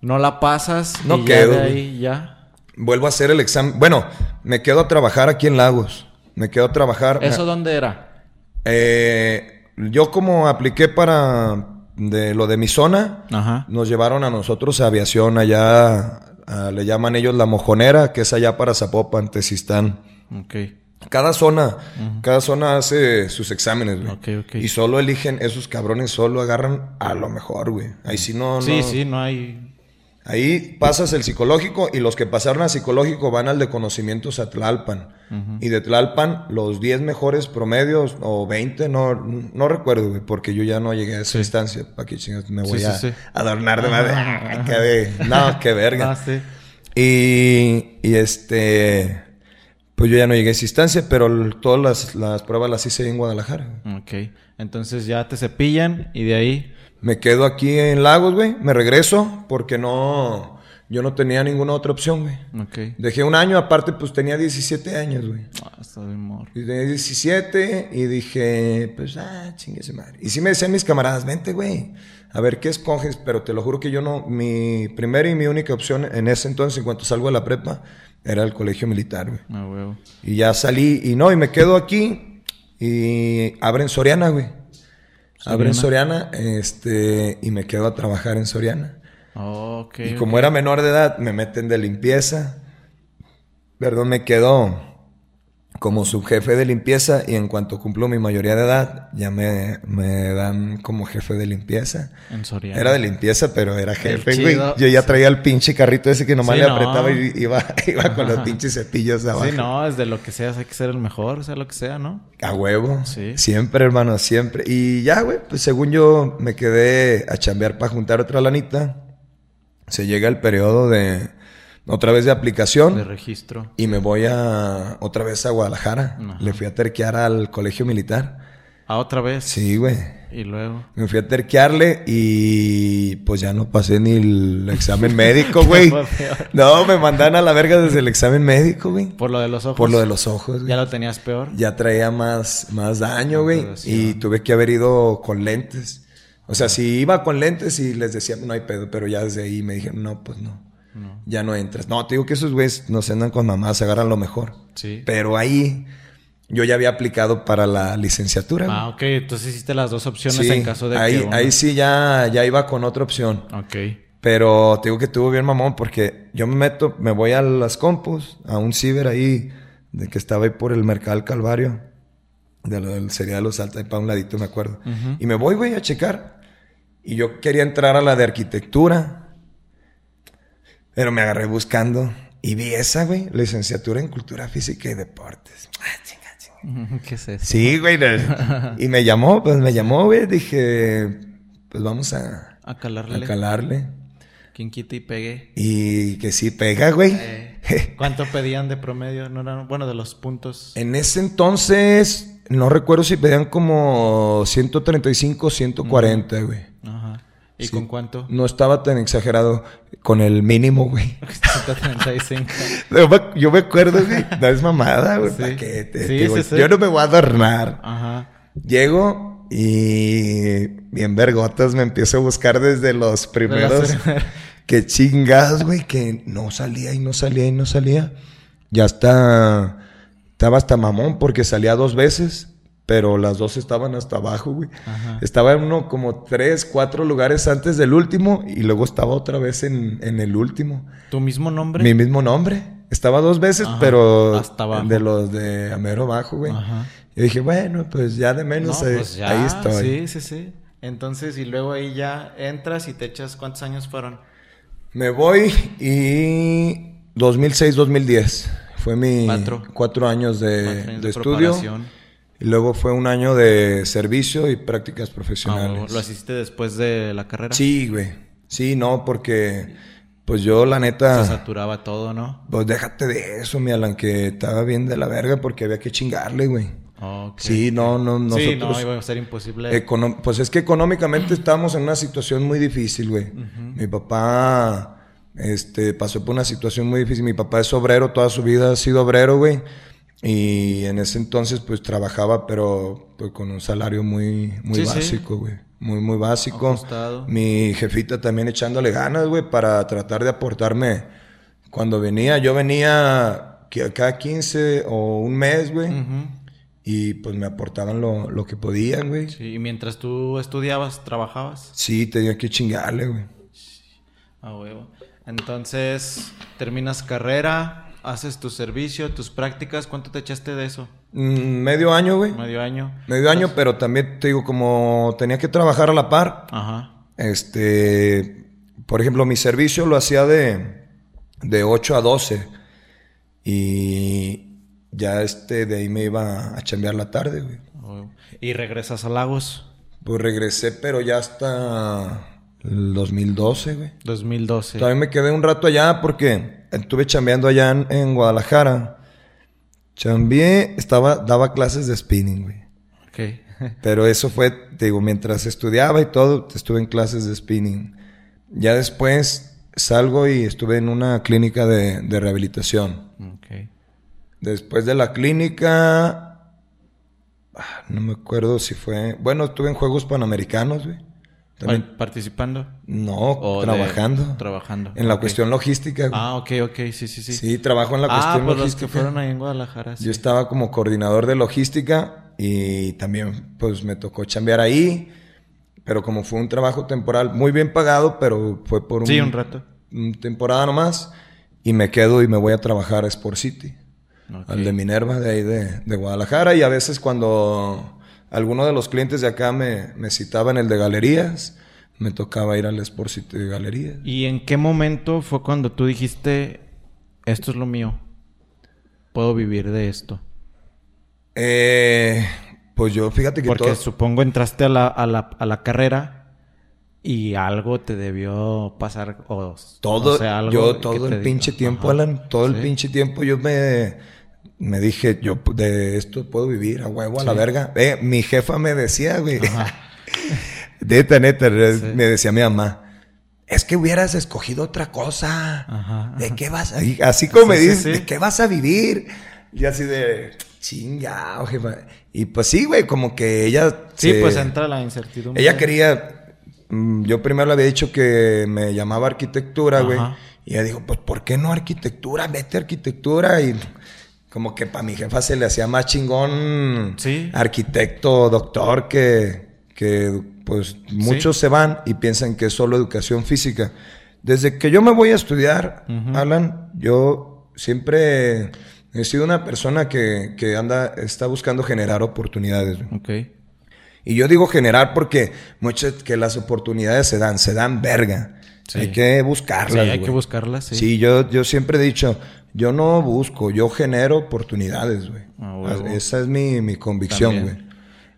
No la pasas No y ya quedo, de güey. ahí ya. Vuelvo a hacer el examen. Bueno, me quedo a trabajar aquí en Lagos. Me quedo a trabajar. ¿Eso dónde era? Eh, yo como apliqué para de lo de mi zona, Ajá. nos llevaron a nosotros a aviación allá, a- le llaman ellos la mojonera, que es allá para Zapopan, Tezistán. Ok. Cada zona, cada zona hace sus exámenes, güey. Ok, ok. Y solo eligen, esos cabrones solo agarran a lo mejor, güey. Ahí sí no, Sí, no- sí, no hay... Ahí pasas el psicológico y los que pasaron a psicológico van al de conocimientos a Tlalpan. Y de Tlalpan, los 10 mejores promedios o 20, no, no recuerdo, güey, porque yo ya no llegué a esa instancia. ¿Para qué chingas me voy Sí, a sí. adornar de madre? Ah, No, qué verga. Ah. Y, y este, pues yo ya no llegué a esa instancia, pero todas las, las pruebas las hice en Guadalajara. Ok. Entonces ya te cepillan y de ahí... Me quedo aquí en Lagos, güey. Me regreso porque no, yo no tenía ninguna otra opción, güey. Ok. Dejé un año, aparte pues tenía 17 años, güey. Ah, está bien. Y tenía 17 y dije, pues, ah, chingue su madre. Y sí me decían mis camaradas, vente, güey, a ver qué escoges, pero te lo juro que yo no, mi primera y mi única opción en ese entonces, en cuanto salgo de la prepa, era el colegio militar, güey. Ah, huevo. Y ya salí, y no, y me quedo aquí, y abren Soriana, güey. Abren Soriana, este, y me quedo a trabajar en Soriana. Y como era menor de edad, me meten de limpieza. Perdón, me quedo como subjefe de limpieza y en cuanto cumplo mi mayoría de edad, ya me, me dan como jefe de limpieza. En Soriana. Era de limpieza, pero era jefe, güey. Yo ya traía el pinche carrito ese que nomás Sí, le no. apretaba y iba, iba con los pinches cepillos de abajo. Sí, no, es de lo que seas, hay que ser el mejor, sea lo que sea, ¿no? A huevo. Sí. Siempre, hermano, siempre. Y ya, güey, pues según yo me quedé a chambear para juntar otra lanita. Se llega el periodo de otra vez de aplicación De registro. y me voy a otra vez a Guadalajara. Ajá. Le fui a terquear al colegio militar. Ah, otra vez. Sí, güey. Y luego. Me fui a terquearle y pues ya no pasé ni el examen médico, güey. No, me mandan a la verga desde el examen médico, güey. Por lo de los ojos. Por lo de los ojos, güey Ya lo tenías peor. ya traía más, más daño, güey. Y tuve que haber ido con lentes. O sea, si iba con lentes y les decía, no hay pedo, pero ya desde ahí me dijeron, no, pues no. No. Ya no entras. No, te digo que esos güeyes nos andan con mamás, se agarran lo mejor. Sí. Pero ahí yo ya había aplicado para la licenciatura. Ah, ok. Entonces hiciste las dos opciones. Sí, en caso de ahí, que. uno- ahí sí ya, ya iba con otra opción. Ok. Pero te digo que estuvo bien mamón porque yo me meto, me voy a las compus, a un ciber ahí, de que estaba ahí por el Mercado del Calvario, de lo del cereal de los alta y para un ladito, me acuerdo. Y me voy, güey, a checar. Y yo quería entrar a la de arquitectura, pero me agarré buscando y vi esa, güey, licenciatura en cultura física y deportes. Ah, chinga, chinga. ¿Qué es eso? Sí, güey. no. y me llamó, pues me llamó, güey. Dije, pues vamos a, A calarle. a calarle. Quien quite y pegue. Y que sí pega, güey. Eh, ¿Cuánto pedían de promedio? No eran, bueno, de los puntos. en ese entonces, no recuerdo si pedían como 135, 140, güey. Ajá. ¿Y con cuánto? No estaba tan exagerado con el mínimo, güey. 135. Yo me, yo me acuerdo, güey. No es mamada, güey. Sí. ¿pa' qué? Te- Sí, digo. Yo no me voy a adornar. Ajá. Llego y bien vergotas me empiezo a buscar desde los primeros. que chingadas, güey, que no salía y no salía y no salía. Ya está, estaba hasta mamón porque salía dos veces, pero las dos estaban hasta abajo, güey. Ajá. Estaba en uno como tres, cuatro lugares antes del último y luego estaba otra vez en, en el último. ¿Tu mismo nombre? Mi mismo nombre. Estaba dos veces, Ajá, pero hasta abajo. de los de Amero Bajo, güey. Ajá. Y dije, bueno, pues ya de No, menos ahí, pues ya. ahí estoy. Sí, sí, sí. Entonces, y luego ahí ya entras y te echas. ¿Cuántos años fueron? Me voy y 2006-2010. Fue mi Cuatro. cuatro años de, Cuatro años de de estudio. Y luego fue un año de servicio y prácticas Ah, profesionales. ¿Lo hiciste después de la carrera? Sí, güey. Sí, no, porque pues yo la Se neta... saturaba todo, ¿no? Pues déjate de eso, mi Alan, que estaba bien de la verga porque había que chingarle, güey. Sí, no, no, nosotros... Sí, no, iba a ser imposible. Pues es que económicamente estábamos en una situación muy difícil, güey. Mi papá este, pasó por una situación muy difícil. Mi papá es obrero, toda su vida ha sido obrero, güey. Y en ese entonces, pues trabajaba, pero pues, con un salario muy, muy Sí, sí. básico, güey. muy, muy básico. Ajustado. Mi jefita también echándole ganas, güey, para tratar de aportarme. Cuando venía, yo venía cada 15 o un mes, güey. Y pues me aportaban lo, lo que podían, güey. Sí. Sí, y mientras tú estudiabas, trabajabas. tenía que chingarle, güey. A huevo. Entonces, terminas carrera, haces tu servicio, tus prácticas. ¿Cuánto te echaste de eso? Mm, medio año, güey. Medio año. Medio año, pero también te digo, como tenía que trabajar a la par, Ajá. este, por ejemplo, mi servicio lo hacía de, de 8 a 12 y ya este, de ahí me iba a chambear la tarde, güey. Huevo. Y regresas a Lagos. Pues regresé, pero ya hasta el 2012, güey. 2012. También me quedé un rato allá porque estuve chambeando allá en, en Guadalajara. Chambeé, estaba, daba clases de spinning, güey. Ok. Pero eso fue, te digo, mientras estudiaba y todo, estuve en clases de spinning. Ya después salgo y estuve en una clínica de, de rehabilitación. Ok. Después de la clínica, ah, no me acuerdo si fue, bueno, estuve en Juegos Panamericanos, güey. También- ¿Participando? no, ¿O de- trabajando. Trabajando. En la cuestión logística, güey. Ah, ok, ok. Sí, sí, sí. Sí, trabajo en la ah, cuestión pues los logística. que fueron ahí en Guadalajara. sí. Yo estaba como coordinador de logística y también pues me tocó chambear ahí, pero como fue un trabajo temporal muy bien pagado, pero fue por un, Sí, un rato. un temporada nomás y me quedo y me voy a trabajar a Sport City, al de Minerva de ahí de, de Guadalajara y a veces cuando alguno de los clientes de acá me, me citaba en el de galerías, me tocaba ir al Sport City de galerías. ¿Y en qué momento fue cuando tú dijiste, esto es lo mío? Puedo vivir de esto. Eh, pues yo fíjate que Porque todo- supongo entraste a la, a, la, a la carrera y algo te debió pasar. O, Todo, o sea, algo yo todo el pinche tiempo, Ajá. Alan, todo el pinche tiempo yo me, me dije, yo de esto puedo vivir a huevo a la verga. Eh, mi jefa me decía, güey. neta, neta, me decía mi mamá. Es que hubieras escogido otra cosa. Ajá, ¿De qué vas a Así como me Sí, dices. ¿de qué vas a vivir? Y así de, chingado, jefa. Y pues sí, güey, como que ella... Sí, se- pues entra la incertidumbre. ella quería, mm, yo primero le había dicho que me llamaba arquitectura, güey. Y ella dijo, pues, ¿por qué no arquitectura? Vete a arquitectura. Y como que para mi jefa se le hacía más chingón Sí. arquitecto, doctor, que, que pues muchos se van y piensan que es solo educación física. Desde que yo me voy a estudiar, Ujú. Alan, yo siempre he sido una persona que, que anda, está buscando generar oportunidades. Ok. Y yo digo generar porque muchas que las oportunidades se dan, se dan verga. Sí. Hay que buscarlas. Sí, hay que buscarlas, sí. Sí, yo, yo siempre he dicho, yo no busco, yo genero oportunidades, güey. Ah. Esa es mi, mi convicción, güey.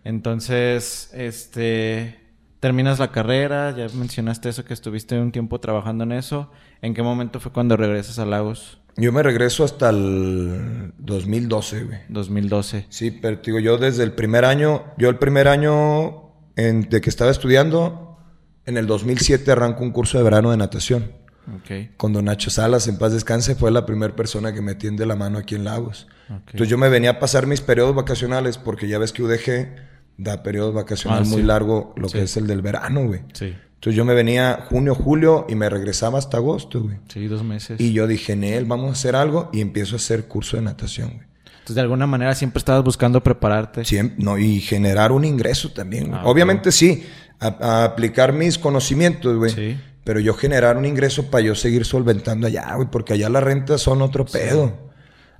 Entonces, este, terminas la carrera, ya mencionaste eso que estuviste un tiempo trabajando en eso. ¿En qué momento fue cuando regresas a Lagos? Yo me regreso hasta el 2012, güey. 2012. Sí, pero digo, yo desde el primer año, yo el primer año en- de que estaba estudiando, en el 2007 arranco un curso de verano de natación. Ok. Con don Nacho Salas, en paz descanse, fue la primera persona que me tiende la mano aquí en Lagos. Entonces yo me venía a pasar mis periodos vacacionales, porque ya ves que UDG da periodos vacacionales Ah, muy sí. largo, lo Sí. que es el del verano, güey. Sí. Entonces yo me venía junio, julio y me regresaba hasta agosto, güey. Sí, dos meses. Y yo dije, Nel, vamos a hacer algo y empiezo a hacer curso de natación, güey. Entonces, de alguna manera siempre estabas buscando prepararte. Siempre, no, y generar un ingreso también. güey. Ah, Obviamente sí, a, a aplicar mis conocimientos, güey. Sí. Pero yo generar un ingreso para yo seguir solventando allá, güey, porque allá las rentas son otro pedo.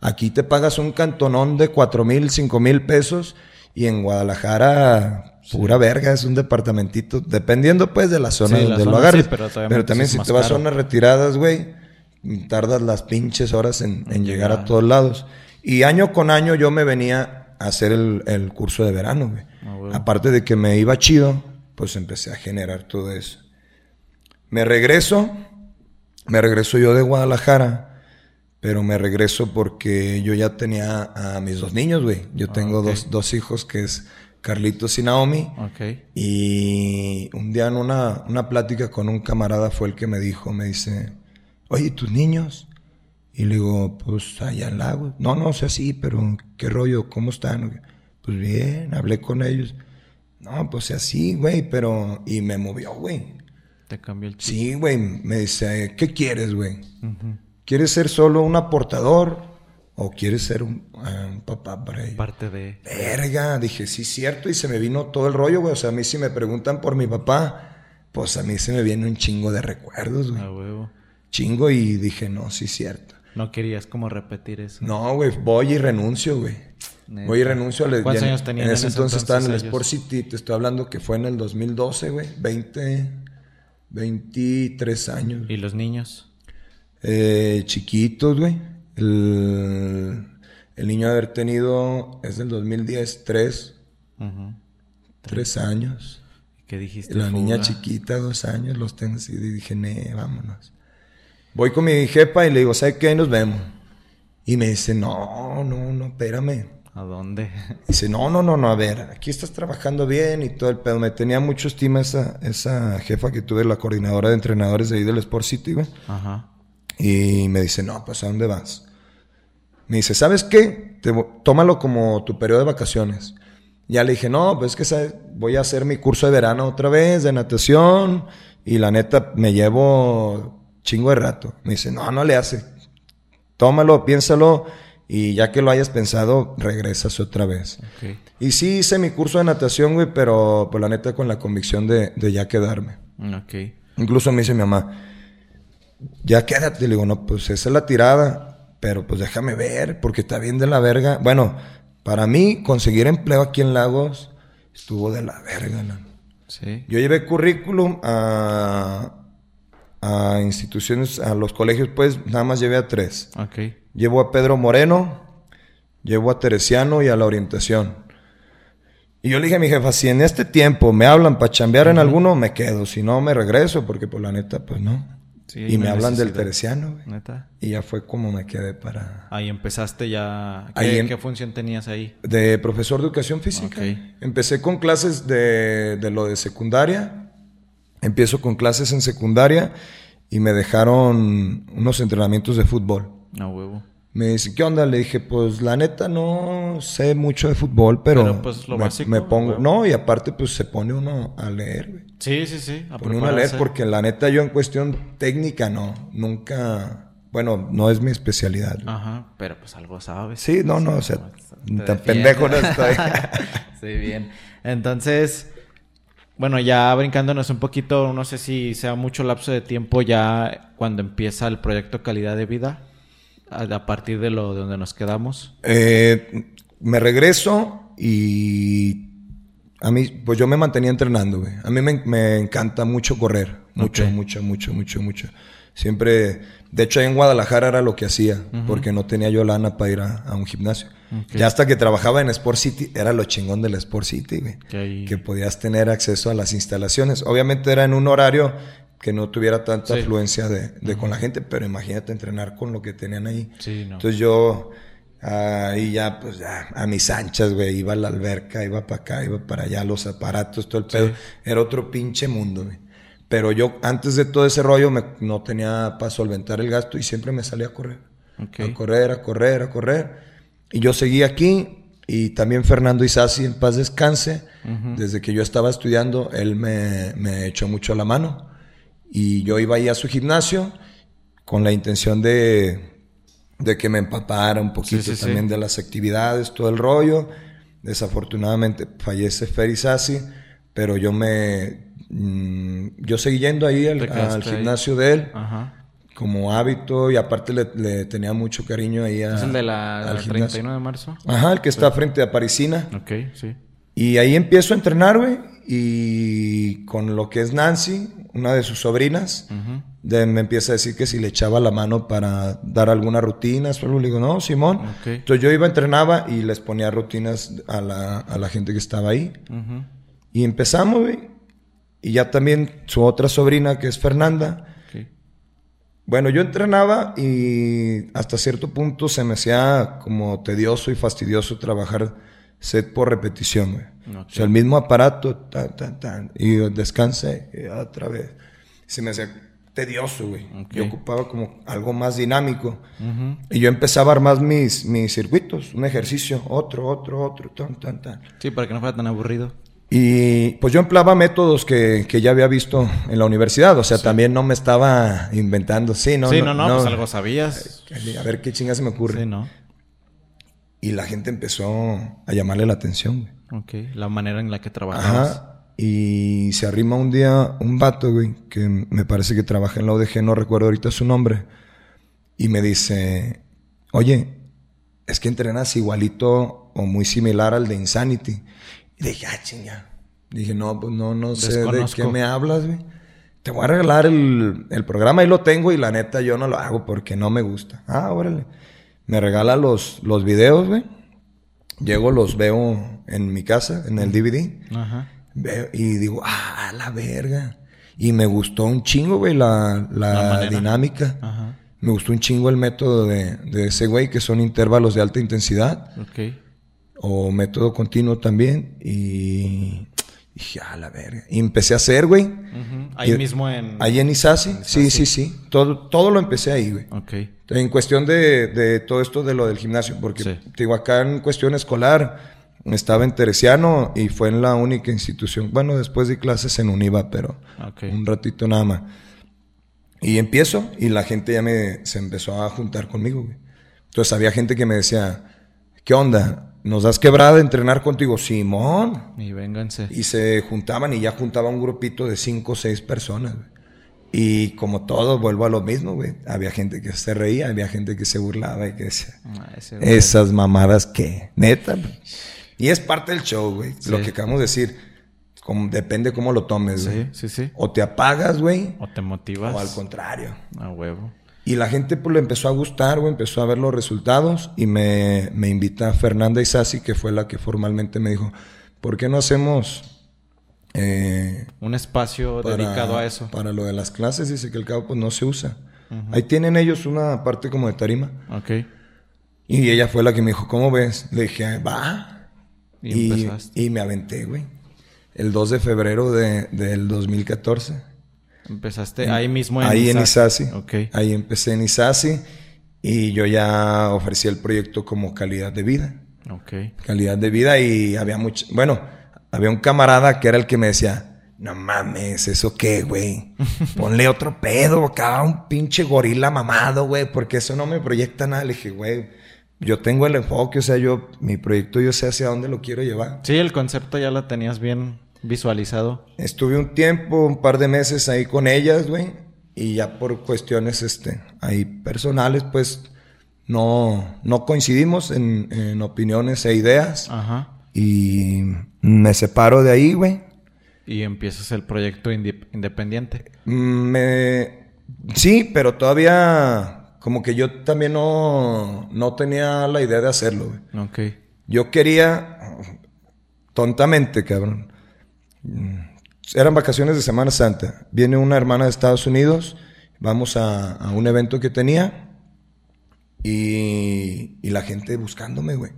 Aquí te pagas un cantonón de cuatro mil, cinco mil pesos y en Guadalajara, pura verga, es un departamentito, dependiendo pues de la zona Sí, la donde lo agarres. sí, pero también si te vas a zonas retiradas, güey, tardas las pinches horas en, en llegar a todos lados. Y año con año yo me venía a hacer el, el curso de verano, güey. Ah, bueno. Aparte de que me iba chido, pues empecé a generar todo eso. Me regreso, me regreso yo de Guadalajara, pero me regreso porque yo ya tenía a mis dos niños, güey. Yo tengo Ah, dos, dos hijos que es Carlitos y Naomi. Ok. Y un día en una, una plática con un camarada fue el que me dijo, me dice, oye, ¿tus niños? Y le digo, pues allá en Lagos. No, no, o sea, sí, pero ¿qué rollo? ¿Cómo están? Pues bien, hablé con ellos. No, pues así, güey, pero... Y me movió, güey. Te cambió el chip. Sí, güey. Me dice, ¿qué quieres, güey? ¿Quieres ser solo un aportador o quieres ser un, ah, un papá para ella? Parte de... Verga, dije, sí, cierto, y se me vino todo el rollo, güey. O sea, a mí si me preguntan por mi papá, pues a mí se me viene un chingo de recuerdos, güey. A huevo. Chingo y dije, no, sí, cierto. No querías como repetir eso. No, güey, voy y renuncio, güey. Neta. Voy y renuncio. al- ¿Cuántos ya- años tenían En en ese entonces estaba en el entonces Sport City, te estoy hablando que fue en el 2012, güey. 20, 23 años. ¿Y los niños? Eh, chiquitos, güey. El, el niño haber tenido, es del 2010, 3, Ujú. 3 años. ¿Qué dijiste? La niña chiquita, dos años, los tengo así. Y dije, nee, vámonos. Voy con mi jefa y le digo, ¿sabes qué? Ahí nos vemos. Y me dice, no, no, no, espérame. ¿A dónde? Dice, no, no, no, no, a ver, aquí estás trabajando bien y todo el pedo. Me tenía mucho estima esa, esa jefa que tuve, la coordinadora de entrenadores de ahí del Sport City, güey. Ajá. Y me dice, no, pues ¿a dónde vas? Me dice, ¿sabes qué? Te tómalo como tu periodo de vacaciones. Ya le dije, no, pues es que ¿sabes? voy a hacer mi curso de verano otra vez, de natación. Y la neta, me llevo chingo de rato. Me dice, no, no le hace. Tómalo, piénsalo. Y ya que lo hayas pensado, regresas otra vez. Ok. Y sí hice mi curso de natación, güey, pero pues la neta con la convicción de, de ya quedarme. Ok. Incluso me dice mi mamá, ya quédate. Le digo, no, pues esa es la tirada, pero pues déjame ver, porque está bien de la verga. Bueno, para mí, conseguir empleo aquí en Lagos estuvo de la verga, ¿no? Sí. Yo llevé currículum a, a instituciones, a los colegios, pues nada más llevé a tres. Ok. Llevo a Pedro Moreno, llevo a Teresiano y a la orientación. Y yo le dije a mi jefa, si en este tiempo me hablan para chambear en alguno, me quedo. Si no, me regreso, porque por la neta, pues no. Sí, y me hablan del necesidad. Teresiano, güey. Neta. Y ya fue como me quedé para... Ahí empezaste ya. ¿Qué, Ahí em- qué función tenías ahí? De profesor de educación física. Ok. Empecé con clases de, de lo de secundaria. Empiezo con clases en secundaria y me dejaron unos entrenamientos de fútbol. A huevo. Me dice, ¿qué onda? Le dije, pues la neta no sé mucho de fútbol, pero, Pero, pues, lo me, básico, me pongo... No, y aparte pues se pone uno a leer, güey. Sí, sí, sí. A Pone uno a leer porque la neta yo en cuestión técnica no, nunca... Bueno, no es mi especialidad. güey. Ajá, pero pues algo sabes. Sí, no, no, o sea, tan pendejo no estoy. sí, bien. Entonces, bueno, ya brincándonos un poquito, no sé si sea mucho lapso de tiempo ya cuando empieza el proyecto Calidad de Vida, a, partir de lo de donde nos quedamos. Eh, me regreso y a mí, pues yo me mantenía entrenando, güey. A mí me, me encanta mucho correr. Mucho, mucho, mucho, mucho, mucho. Siempre, de hecho, ahí en Guadalajara era lo que hacía, porque no tenía yo lana para ir a, a un gimnasio. Ya hasta que trabajaba en Sport City, era lo chingón del Sport City, güey. Que podías tener acceso a las instalaciones. Obviamente era en un horario que no tuviera tanta Sí. afluencia de, de con la gente, pero imagínate entrenar con lo que tenían ahí. Sí, no. Entonces yo ahí ya, pues ya, a mis anchas, güey, iba a la alberca, iba para acá, iba para allá, los aparatos, todo el pedo. Era otro pinche mundo, güey. Pero yo, antes de todo ese rollo, me- no tenía para solventar el gasto y siempre me salía a correr. Ok. A correr, a correr, a correr. Y yo seguí aquí y también Fernando Isasi, en paz descanse. Desde que yo estaba estudiando, él me, me echó mucho la mano. Y yo iba ahí a su gimnasio con la intención de, de que me empapara un poquito Sí, sí, sí. también de las actividades, todo el rollo. Desafortunadamente fallece Fer Isasi, pero yo me... mm, yo seguí yendo ahí al, al ahí. gimnasio de él Ajá. como hábito y aparte le, le tenía mucho cariño ahí a, ¿Es el de la al 31 gimnasio. de marzo? Ajá, el que está frente a Parisina. Ok, sí. Y ahí empiezo a entrenar, güey. Y con lo que es Nancy, una de sus sobrinas, Ujú. de- me empieza a decir que si le echaba la mano para dar alguna rutina. Solo le digo, no, Simón. Ok. Entonces yo iba, entrenaba y les ponía rutinas a la, a la gente que estaba ahí. Ujú. Y empezamos, güey. Y ya también su otra sobrina, que es Fernanda, bueno, yo entrenaba y hasta cierto punto se me hacía como tedioso y fastidioso trabajar set por repetición, güey. Ok. O sea, el mismo aparato, tan, tan, tan, y descanse y otra vez. Se me hacía tedioso, güey. Ok. Yo ocupaba como algo más dinámico. Y yo empezaba a armar mis, mis circuitos, un ejercicio, otro, otro, otro, tan, tan, tan. Sí, para que no fuera tan aburrido. Y pues yo empleaba métodos que, que ya había visto en la universidad. O sea, también no me estaba inventando. Sí, no, sí, no, no, pues algo sabías. A ver qué chingas se me ocurre. Sí, ¿no? Y la gente empezó a llamarle la atención, güey. Ok, la manera en la que trabajabas. Ajá. Y se arrima un día un vato, güey, que me parece que trabaja en la ODG, no recuerdo ahorita su nombre. Y me dice, oye, es que entrenas igualito o muy similar al de Insanity. Y dije, ah, chinga. Dije, no, pues no, no sé de qué me hablas, güey. Te voy a regalar el, el programa, ahí lo tengo y la neta yo no lo hago porque no me gusta. Ah, órale. Me regala los, los videos, güey. Llego, los veo en mi casa, en el DVD. Ajá. Veo y digo, ah, la verga. Y me gustó un chingo, güey, la, la, dinámica. Ajá. Me gustó un chingo el método de, de ese güey, que son intervalos de alta intensidad Ok. O método continuo también. Y dije, ah, la verga. Y empecé a hacer, güey. Ahí Y- mismo en... Ahí en Isasi. Sí, sí, sí. Todo, todo lo empecé ahí, güey. Ok. En cuestión de, de todo esto de lo del gimnasio, porque Sí. digo, acá en cuestión escolar estaba en Teresiano y fue en la única institución. Bueno, después de clases en Univa, pero Ok. un ratito nada más. Y empiezo y la gente ya me se empezó a juntar conmigo. güey. Entonces había gente que me decía, ¿qué onda? ¿Nos das quebrada de entrenar contigo? Simón. Y vénganse. Y se juntaban y ya juntaba un grupito de cinco o seis personas. Y como todo, vuelvo a lo mismo, güey. Había gente que se reía, había gente que se burlaba y que decía, Ah, esas mamadas que, neta. Y es parte del show, güey. Lo que acabamos de decir, como- depende cómo lo tomes, güey. Sí, sí, sí. O te apagas, güey, O te motivas. o al contrario. A huevo. Y la gente pues le empezó a gustar, güey, empezó a ver los resultados y me, me invita Fernanda Isasi, que fue la que formalmente me dijo, ¿por qué no hacemos eh, Un espacio para- dedicado a eso. Para lo de las clases, dice que el cabo pues no se usa. Ahí tienen ellos una parte como de tarima. Ok. Y ella fue la que me dijo, ¿cómo ves? Le dije, va. Y, Y, empezaste. y me aventé, güey. El 2 de febrero de, del 2014. Empezaste ahí mismo en Ahí en Isasi. Isasi. Ok. Ahí empecé en Isasi. Y yo ya ofrecí el proyecto como calidad de vida. Ok. Calidad de vida y había mucho... Bueno, había un camarada que era el que me decía... No mames, ¿eso qué, güey? Ponle otro pedo, acá un pinche gorila mamado, güey, porque eso no me proyecta nada. Le dije, güey, yo tengo el enfoque, o sea, yo, mi proyecto yo sé hacia dónde lo quiero llevar. Sí, el concepto ya lo tenías bien visualizado. Estuve un tiempo, un par de meses ahí con ellas, güey, y ya por cuestiones, este, ahí personales, pues, no, no coincidimos en, en opiniones e ideas, Ajá. y me separo de ahí, güey. Y empiezas el proyecto inde- independiente. Me... Sí, pero todavía como que yo también no, no tenía la idea de hacerlo, güey. Ok. Yo quería, tontamente, cabrón. Eran vacaciones de Semana Santa. Viene una hermana de Estados Unidos, vamos a, a un evento que tenía y, y la gente buscándome, güey.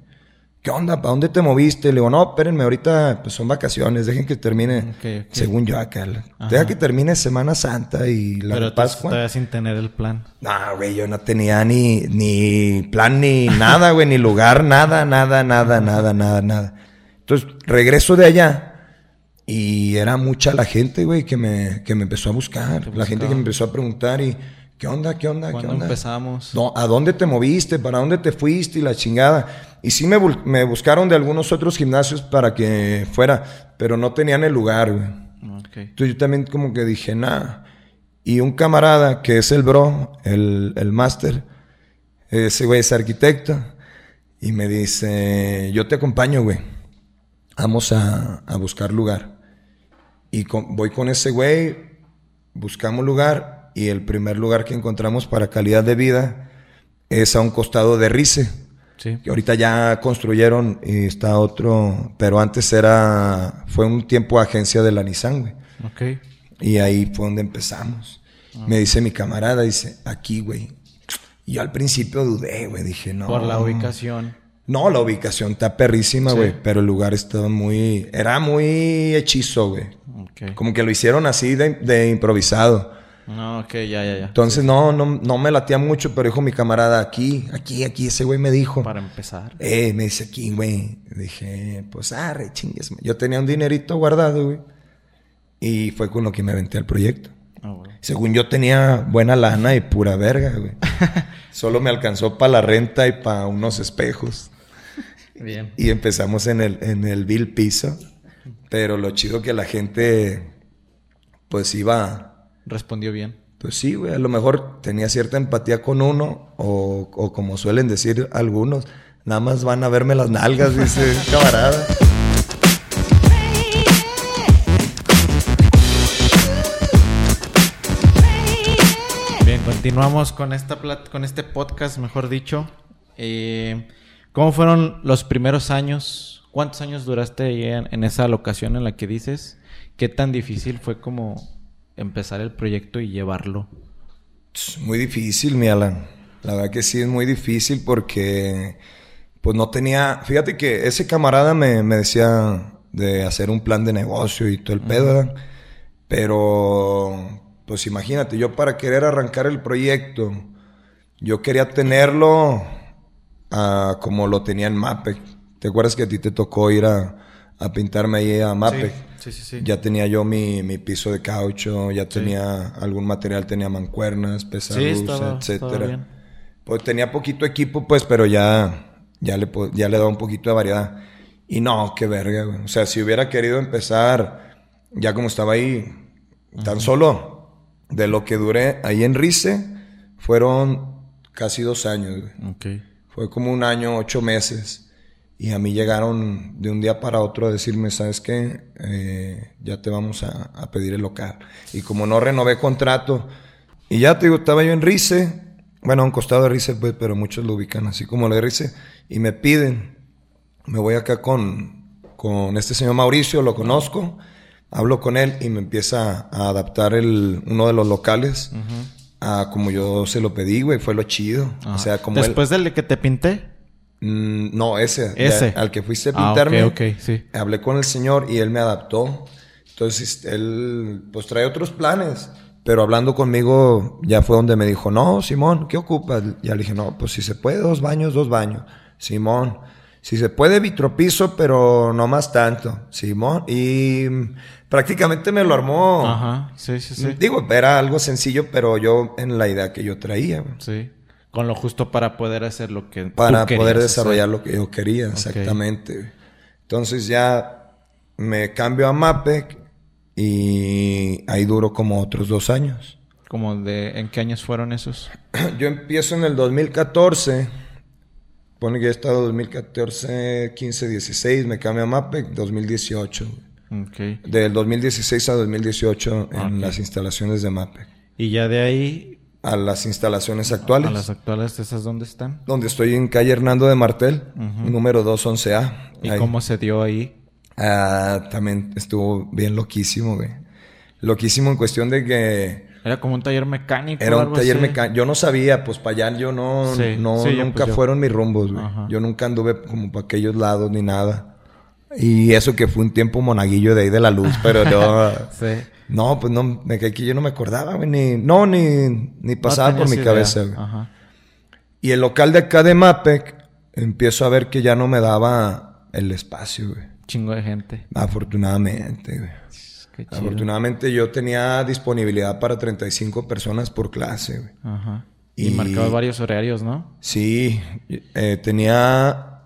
¿Qué onda? ¿Para dónde te moviste? Le digo, no, espérenme, ahorita pues son vacaciones, dejen que termine, Ok, ok. según yo acá. Deja que termine Semana Santa y la Pero Pascua. todavía sin tener el plan. No, güey, yo no tenía ni, ni plan ni nada, güey, ni lugar, nada, nada, nada, nada, nada, nada. Entonces, regreso de allá y era mucha la gente, güey, que me, que me empezó a buscar. La gente que me empezó a preguntar y, ¿qué onda, qué onda, qué ¿Cuándo onda? empezamos? No, ¿A dónde te moviste? ¿Para dónde te fuiste? Y la chingada. Y sí me, me buscaron de algunos otros gimnasios para que fuera, pero no tenían el lugar, güey. Entonces yo también como que dije, nada. Y un camarada que es el bro, el, el máster, ese güey es arquitecto, y me dice, yo te acompaño, güey. Vamos a, a buscar lugar. Y con- voy con ese güey, buscamos lugar, y el primer lugar que encontramos para calidad de vida es a un costado de Rice Sí. que ahorita ya construyeron y está otro, pero antes era, fue un tiempo agencia de la Nissan, güey. Ok. Y ahí fue donde empezamos. Me dice mi camarada, dice, aquí, güey. Y yo al principio dudé, güey, dije, no. Por la ubicación. No, la ubicación está perrísima, Sí. güey, pero el lugar estaba muy, era muy hechizo, güey. Como que lo hicieron así de, de improvisado. No, ok, ya, ya, ya. Entonces no, no, no me latía mucho, pero dijo mi camarada, aquí, aquí, aquí, ese güey me dijo. Para empezar. Eh, me dice aquí, güey. Dije, pues arre, chingues. Yo tenía un dinerito guardado, güey. Y fue con lo que me aventé al proyecto. Ah. Según yo tenía buena lana y pura verga, güey. Solo me alcanzó para la renta y para unos espejos. Bien. Y empezamos en el, en el Bill Piso. Pero lo chido que la gente, pues iba, Respondió bien. pues sí, güey, a lo mejor tenía cierta empatía con uno, o, o como suelen decir algunos, nada más van a verme las nalgas, dice camarada. Bien, continuamos con esta con este podcast, mejor dicho. Eh, ¿Cómo fueron los primeros años? ¿Cuántos años duraste ahí en, en esa locación en la que dices? ¿Qué tan difícil fue como empezar el proyecto y llevarlo? Es muy difícil, mi Alan. La verdad que sí es muy difícil porque pues no tenía... Fíjate que ese camarada me, me decía de hacer un plan de negocio y todo el pedo. Pero pues imagínate, yo para querer arrancar el proyecto, yo quería tenerlo ah, como lo tenía en Mapec. ¿Te acuerdas que a ti te tocó ir a, a pintarme ahí a Mapec? Sí, sí, sí. Ya tenía yo mi, mi piso de caucho, ya tenía algún material, tenía mancuernas, estaba bien. Pues tenía poquito equipo, pues, pero ya, ya le, ya le daba un poquito de variedad. Y no, qué verga, güey. O sea, si hubiera querido empezar, ya como estaba ahí, tan solo de lo que duré ahí en Rice, fueron casi dos años, güey. Ok. Fue como un año, ocho meses. Y a mí llegaron de un día para otro a decirme, ¿sabes qué? Eh, ya te vamos a, pedir el local. Y como no renové contrato, y ya te digo, estaba yo en Rice, bueno, a un costado de Rice, pues, pero muchos lo ubican así como lo de Rice, y me piden, me voy acá con, con este señor Mauricio, lo conozco, hablo con él y me empieza a adaptar el, uno de los locales a como yo se lo pedí, güey, fue lo chido. O sea, como él... Después del que te pinté. Mm, no, ese. Ese. al que fuiste a Ah, pintarme. ok, ok, sí. Hablé con el señor y él me adaptó. Entonces, él pues trae otros planes. Pero hablando conmigo, ya fue donde me dijo, no, Simón, ¿qué ocupas? Ya le dije, no, pues si se puede, dos baños, dos baños. Simón, si se puede, vitropiso, pero no más tanto. Simón. Y prácticamente me lo armó. Ajá. Sí, sí, sí. Digo, era algo sencillo, pero yo en la idea que yo traía. güey Sí. Con lo justo para poder hacer lo que para poder hacer. desarrollar lo que yo quería, exactamente. Entonces ya me cambio a Mapec y ahí duró como otros dos años. Como de... ¿En qué años fueron esos? Yo empiezo en el 2014, pone que he estado 2014, 15, 16, me cambio a Mapec, 2018. Ok. Del 2016 a 2018 en Ok. las instalaciones de Mapec. Y ya de ahí A las instalaciones actuales. a las actuales, ¿esas dónde están? Donde estoy en calle Hernando de Martel, número 211A. ¿Y Ahí. cómo se dio ahí? Ah, también estuvo bien loquísimo, güey. Loquísimo en cuestión de que Era como un taller mecánico. era un algo taller mecánico. Yo no sabía, pues para allá yo no, Sí, no sí, nunca pues, yo. fueron mis rumbos, güey. Yo nunca anduve como para aquellos lados ni nada. Y eso que fue un tiempo monaguillo de ahí de la luz, pero no. Sí. no, pues no, que yo no me acordaba, güey, ni, no, ni, ni pasaba No por mi idea. cabeza, güey. Ajá. Y el local de acá de Mapec, empiezo a ver que ya no me daba el espacio, güey. Chingo de gente. Afortunadamente, güey. Qué chido. Afortunadamente yo tenía disponibilidad para 35 personas por clase, güey. Ajá. Y, Y- marcabas varios horarios, ¿no? Sí, eh, tenía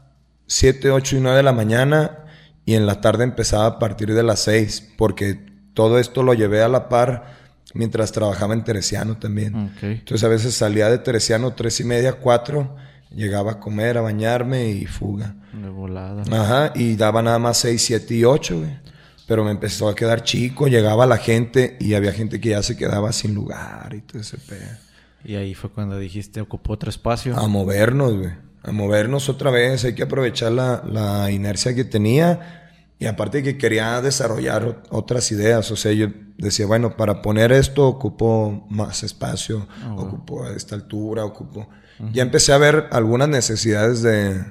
7, 8 y 9 de la mañana y en la tarde empezaba a partir de las 6, porque todo esto lo llevé a la par mientras trabajaba en Teresiano también. Entonces a veces salía de Teresiano 3 y media, 4, llegaba a comer, a bañarme y fuga. De volada. Ajá, y daba nada más 6, 7 y 8, güey. Pero me empezó a quedar chico, llegaba la gente y había gente que ya se quedaba sin lugar y todo ese pedo. Y ahí fue cuando dijiste, ocupó otro espacio. A movernos, güey. A movernos otra vez. Hay que aprovechar la, la inercia que tenía. Y aparte que quería desarrollar ot- otras ideas. O sea, yo decía, bueno, para poner esto ocupo más espacio. Ocupo a esta altura, ocupo... Ya empecé a ver algunas necesidades de,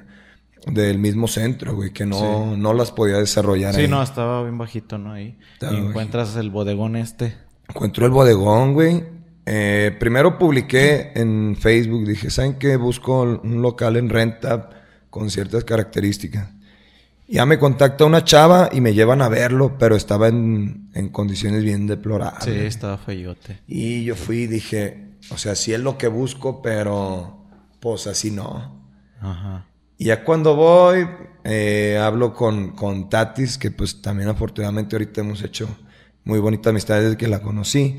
del mismo centro, güey, que no, no las podía desarrollar Sí, ahí. no, estaba bien bajito, ¿no? Ahí. Estaba y encuentras el bodegón este. Encuentro el bodegón, güey. Eh, primero publiqué en Facebook, dije, ¿saben qué? Busco un local en renta con ciertas características. Ya me contacta una chava y me llevan a verlo, pero estaba en, en condiciones bien deplorables. Sí, estaba feyote. Y yo fui y dije, o sea, sí es lo que busco, pero pues así no. Ajá. Y ya cuando voy, eh, hablo con, con Tatis, que pues también afortunadamente ahorita hemos hecho muy bonita amistad desde que la conocí.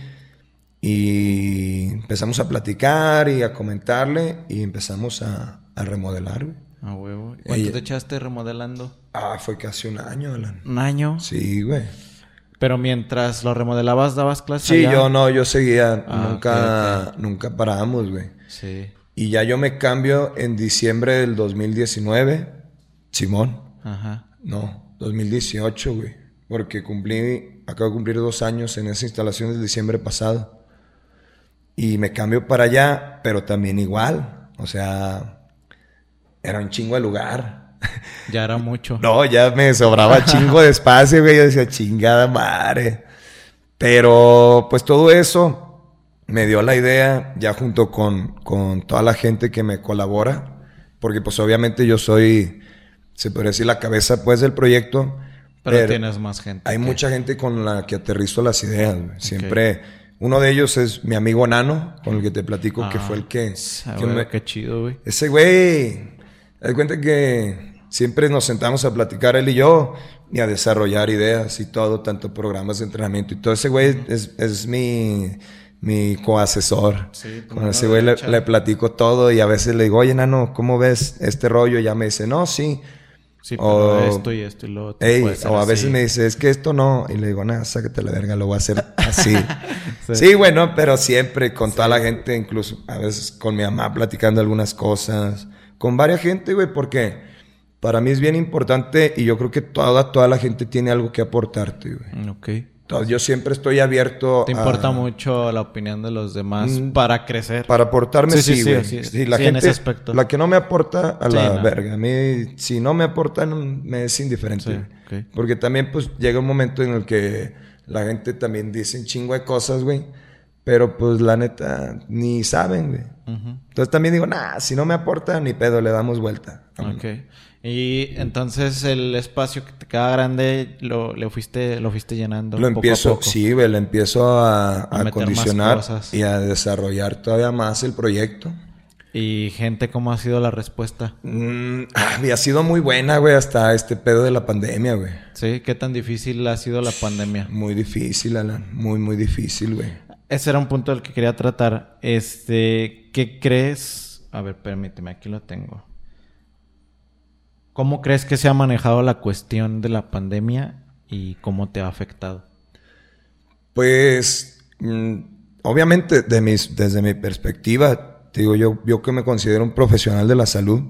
Y empezamos a platicar y a comentarle y empezamos a, a remodelar. A huevo. ¿Cuánto Ella- te echaste remodelando? Ah, fue casi un año, Alan. Un año. Sí, güey. Pero mientras lo remodelabas, dabas clases. Sí, allá? yo no, yo seguía, Ah, nunca, nunca paramos, güey. Sí. Y ya yo me cambio en diciembre del 2019, Simón. Ajá. No, 2018, güey. Porque cumplí, acabo de cumplir dos años en esa instalación del diciembre pasado. Y me cambio para allá, pero también igual. O sea, era un chingo de lugar. Ya era mucho. No, ya me sobraba chingo de espacio, güey. Yo decía, chingada madre. Pero, pues todo eso me dio la idea, ya junto con, con toda la gente que me colabora. Porque, pues, obviamente yo soy, se podría decir, la cabeza, pues, del proyecto. pero, tienes más gente. Hay que- mucha gente con la que aterrizo las ideas, güey. Siempre... Uno de ellos es mi amigo Nano, con el que te platico, que Ah, fue el que... que me- Qué chido, güey. ese güey, haz cuenta que siempre nos sentamos a platicar él y yo y a desarrollar ideas y todo, tanto programas de entrenamiento y todo. Ese güey es, es mi, mi coasesor. Sí, Con ese güey le, le platico todo y a veces le digo, oye, Nano, ¿cómo ves este rollo? Y ya me dice, no, sí. Sí, pero O- esto y esto y lo otro. Ey, o a veces así. me dice, es que esto no. Y le digo, nada, sácate la verga, lo voy a hacer así. Sí. sí. bueno, pero siempre con toda la gente, incluso a veces con mi mamá platicando algunas cosas. Con varias gente, güey, porque para mí es bien importante y yo creo que toda, toda la gente tiene algo que aportarte, güey. Ok. Entonces, yo siempre estoy abierto ¿Te a- importa mucho la opinión de los demás Mm, para crecer? Para aportarme, Sí, sí, sí, sí, la sí, en gente, ese aspecto. La que no me aporta, a la no. verga. A mí, si no me aportan, me es indiferente. Sí, güey. ok. Porque también, pues, llega un momento en el que la gente también dice un chingo de cosas, güey. Pero, pues, la neta, ni saben, güey. Entonces también digo, nah, si no me aporta, ni pedo, le damos vuelta. Ok. Y entonces el espacio que te queda grande lo, le fuiste, lo fuiste llenando. Lo poco a empiezo, poco. sí, güey, lo empiezo a, A a condicionar y a desarrollar todavía más el proyecto. Y gente, ¿cómo ha sido la respuesta? Mm, ah, y ha sido muy buena, güey, hasta este pedo de la pandemia, güey. ¿Sí? ¿Qué tan difícil ha sido la pandemia? Muy difícil, Alan. Muy, muy difícil, güey. Ese era un punto del que quería tratar. Este, ¿qué crees? A ver, permíteme, aquí lo tengo. ¿Cómo crees que se ha manejado la cuestión de la pandemia y cómo te ha afectado? Pues, mm, obviamente, de mis, desde mi perspectiva, te digo, yo, yo que me considero un profesional de la salud,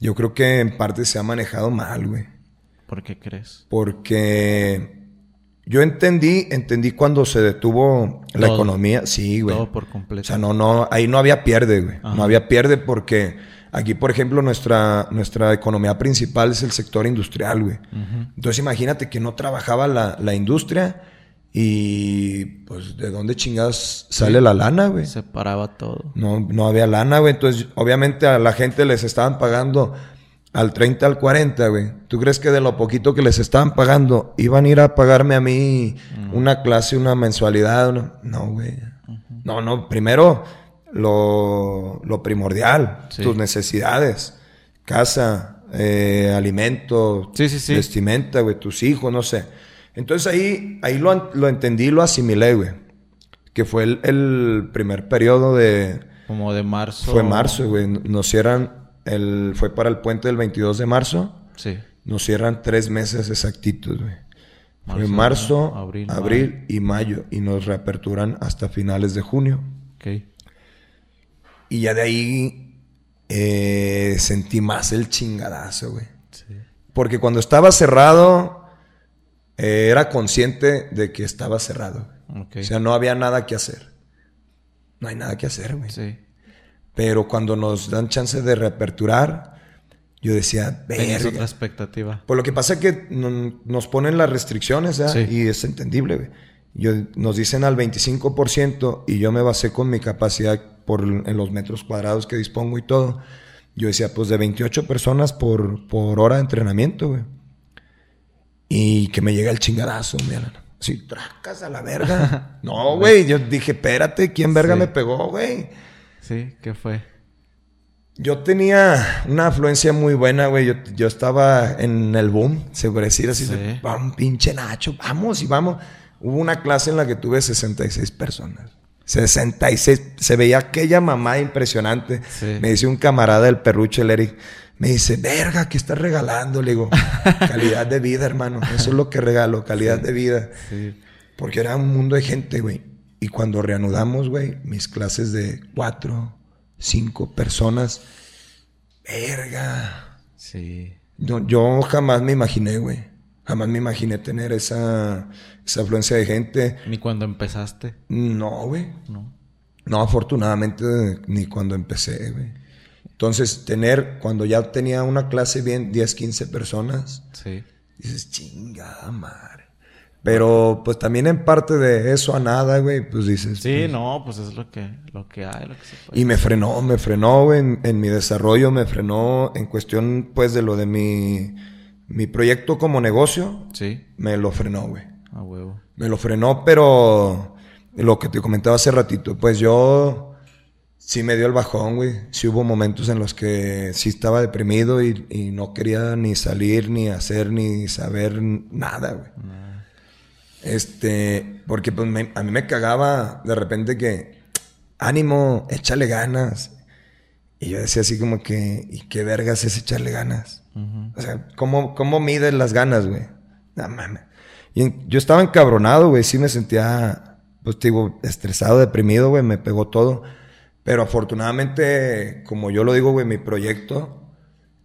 yo creo que en parte se ha manejado mal, güey. ¿Por qué crees? Porque yo entendí, entendí cuando se detuvo la Todo. economía. Sí, güey. Todo por O completo. sea, no, no, ahí no había pierde, güey. Ajá. No había pierde porque aquí, por ejemplo, nuestra, nuestra economía principal es el sector industrial, güey. Entonces imagínate que no trabajaba la, la industria y pues de dónde chingadas sale la lana, güey. Se paraba todo. No, no había lana, güey. Entonces, obviamente a la gente les estaban pagando al 30, al 40, güey. ¿Tú crees que de lo poquito que les estaban pagando iban a ir a pagarme a mí una clase, una mensualidad? una- No, güey. No, no. Primero, lo, lo primordial, Sí. tus necesidades. Casa, eh, alimento, Sí, sí, sí. vestimenta, güey, tus hijos, no sé. Entonces ahí, ahí lo, lo entendí, lo asimilé, güey. Que fue el, el primer periodo de... Como de marzo. Fue marzo, güey. Nos cierran, el, fue para el puente del 22 de marzo. Sí. Nos cierran tres meses exactitos, güey. Fue Marzo, marzo, abril, abril, y mayo. Y nos reaperturan hasta finales de junio. Ok. Y ya de ahí eh, sentí más el chingadazo, güey. Sí. Porque cuando estaba cerrado, eh, era consciente de que estaba cerrado. Ok. O sea, no había nada que hacer. No hay nada que hacer, güey. sí. Pero cuando nos dan chance de reaperturar, yo decía, Tenías otra expectativa. Por lo que pasa es que no- nos ponen las restricciones. Sí. Y es entendible, güey. Yo, nos dicen al 25% y yo me basé con mi capacidad por, en los metros cuadrados que dispongo y todo. Yo decía, pues de 28 personas por, por hora de entrenamiento, güey. Y que me llega el chingadazo, mira. Sí, tracas a la verga. no, güey. Yo dije, espérate, ¿quién verga me pegó, güey? Sí, ¿qué fue? Yo tenía una afluencia muy buena, güey. Yo, estaba en el boom, se puede decir así. Sí. Vamos, pinche Nacho, vamos y vamos. Hubo una clase en la que tuve 66 personas. 66. Se veía aquella mamá impresionante. Me dice un camarada del perruche, el Eric. Me dice, verga, ¿qué estás regalando? Le digo, calidad de vida, hermano. Eso es lo que regalo, calidad de vida. Porque era un mundo de gente, güey. Y cuando reanudamos, güey, mis clases de cuatro, cinco personas, verga. Sí. yo jamás me imaginé, güey. Jamás me imaginé tener esa, esa afluencia de gente. ¿Ni cuando empezaste? No, güey. No. No, afortunadamente, ni cuando empecé, güey. Entonces, tener, cuando ya tenía una clase bien, 10, 15 personas, sí. dices, chingada madre. Pero, pues también en parte de eso a nada, güey, pues dices. Sí, pues no, pues es lo que, lo que hay, lo que se puede. Y me frenó, me frenó, güey, en, en, mi desarrollo, me frenó en cuestión, pues, de lo de mi, mi proyecto como negocio. Sí. Me lo frenó, güey. Ah, huevo. Me lo frenó, pero lo que te comentaba hace ratito, pues yo sí me dio el bajón, güey. Sí hubo momentos en los que sí estaba deprimido y, no quería ni salir, ni hacer, ni saber nada, güey. Este, porque pues a mí me cagaba de repente que, ánimo, échale ganas. Y yo decía así como que, ¿y qué vergas es echarle ganas? O sea, ¿cómo, cómo mides las ganas, güey? No mames. Y yo estaba encabronado, güey. Sí me sentía, pues, digo, estresado, deprimido, güey. Me pegó todo. Pero afortunadamente, como yo lo digo, güey, mi proyecto,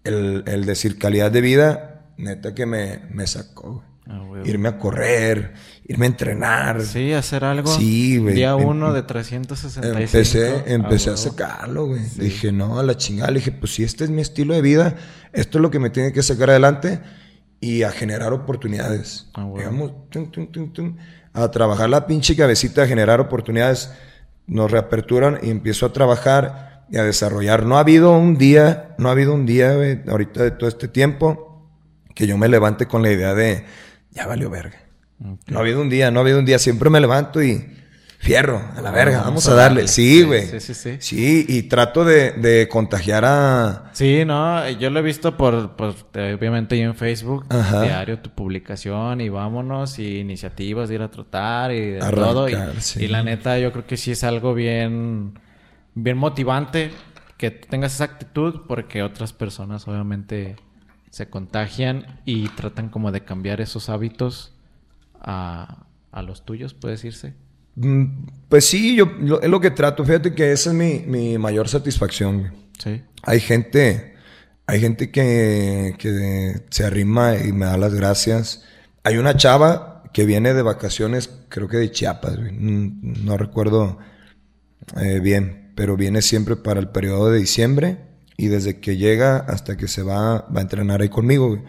el, el decir calidad de vida, neta que me, me sacó, güey. Ah, irme a correr, irme a entrenar. Sí, hacer algo. Sí, güey. Día em, uno de 365. Empecé, empecé a, sacarlo, güey. Dije, no, a la chingada. Le dije, pues si este es mi estilo de vida, esto es lo que me tiene que sacar adelante y a generar oportunidades. Ah, Digamos, a trabajar la pinche cabecita, a generar oportunidades. Nos reaperturan y empiezo a trabajar y a desarrollar. No ha habido un día, no ha habido un día, güey, ahorita de todo este tiempo, que yo me levante con la idea de, ya valió verga. No ha habido un día, no ha habido un día. Siempre me levanto y fierro, a la verga, vamos, a darle. Sí, güey. Sí, sí, sí, sí. y trato de, contagiar a... Sí, no, yo lo he visto por, pues, obviamente yo en Facebook, diario tu publicación y vámonos, y iniciativas de ir a trotar y de todo. Y, la neta, yo creo que sí es algo bien, bien motivante que tengas esa actitud porque otras personas obviamente se contagian y tratan como de cambiar esos hábitos a, a los tuyos, puede decirse. Mm, pues sí, yo es lo que trato. Fíjate que esa es mi, mayor satisfacción. Sí. Hay gente, hay gente que, que se arrima y me da las gracias. Hay una chava que viene de vacaciones, creo que de Chiapas, mm, no, recuerdo eh, bien, pero viene siempre para el periodo de diciembre y desde que llega hasta que se va, va a entrenar ahí conmigo.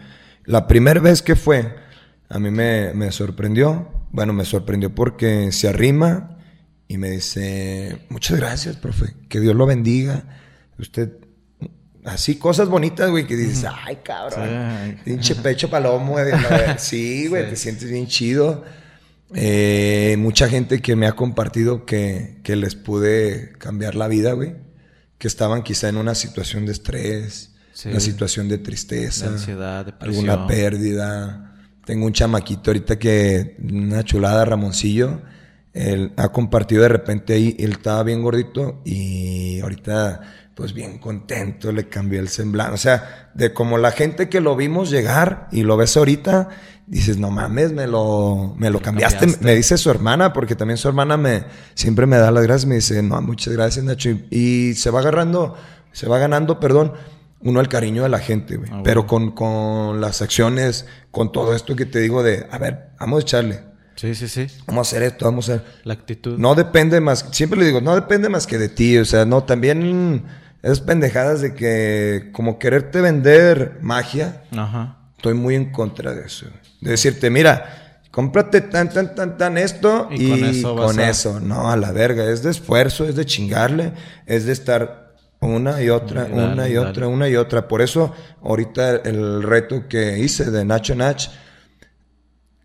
La primera vez que fue, a mí me, me sorprendió bueno, me sorprendió porque se arrima y me dice, muchas gracias, profe, que Dios lo bendiga. Usted, así cosas bonitas, güey, que dices, ay, cabrón, pinche pecho palomo, güey. Sí, güey, te sientes bien chido. Eh, mucha gente que me ha compartido que, que les pude cambiar la vida, güey. Que estaban quizá en una situación de estrés, una situación de tristeza, ansiedad, depresión. alguna pérdida tengo un chamaquito ahorita que, una chulada, Ramoncillo. Él ha compartido de repente ahí, él estaba bien gordito y ahorita, pues bien contento, le cambió el semblante. O sea, de como la gente que lo vimos llegar y lo ves ahorita, dices, no mames, me lo, me lo cambiaste. Me dice su hermana, porque también su hermana me, siempre me da las gracias, me dice, no, muchas gracias, Nacho. Y, se va agarrando, se va ganando, perdón, uno el cariño de la gente, güey. Ah, Pero con, con las acciones, con todo esto que te digo de, a ver, vamos a echarle. Sí, sí, sí. Vamos a hacer esto, vamos a hacer. La actitud. No depende más, siempre le digo, no depende más que de ti, o sea, no, también esas pendejadas de que como quererte vender magia. Ajá. Estoy muy en contra de eso. De decirte, mira, cómprate tan, tan, tan, tan esto Y y, con eso con a- eso. No, a la verga. Es de esfuerzo, es de chingarle, es de estar una y otra, dale, una y dale. otra, una y otra. Por eso, ahorita el reto que hice de Nacho Nach,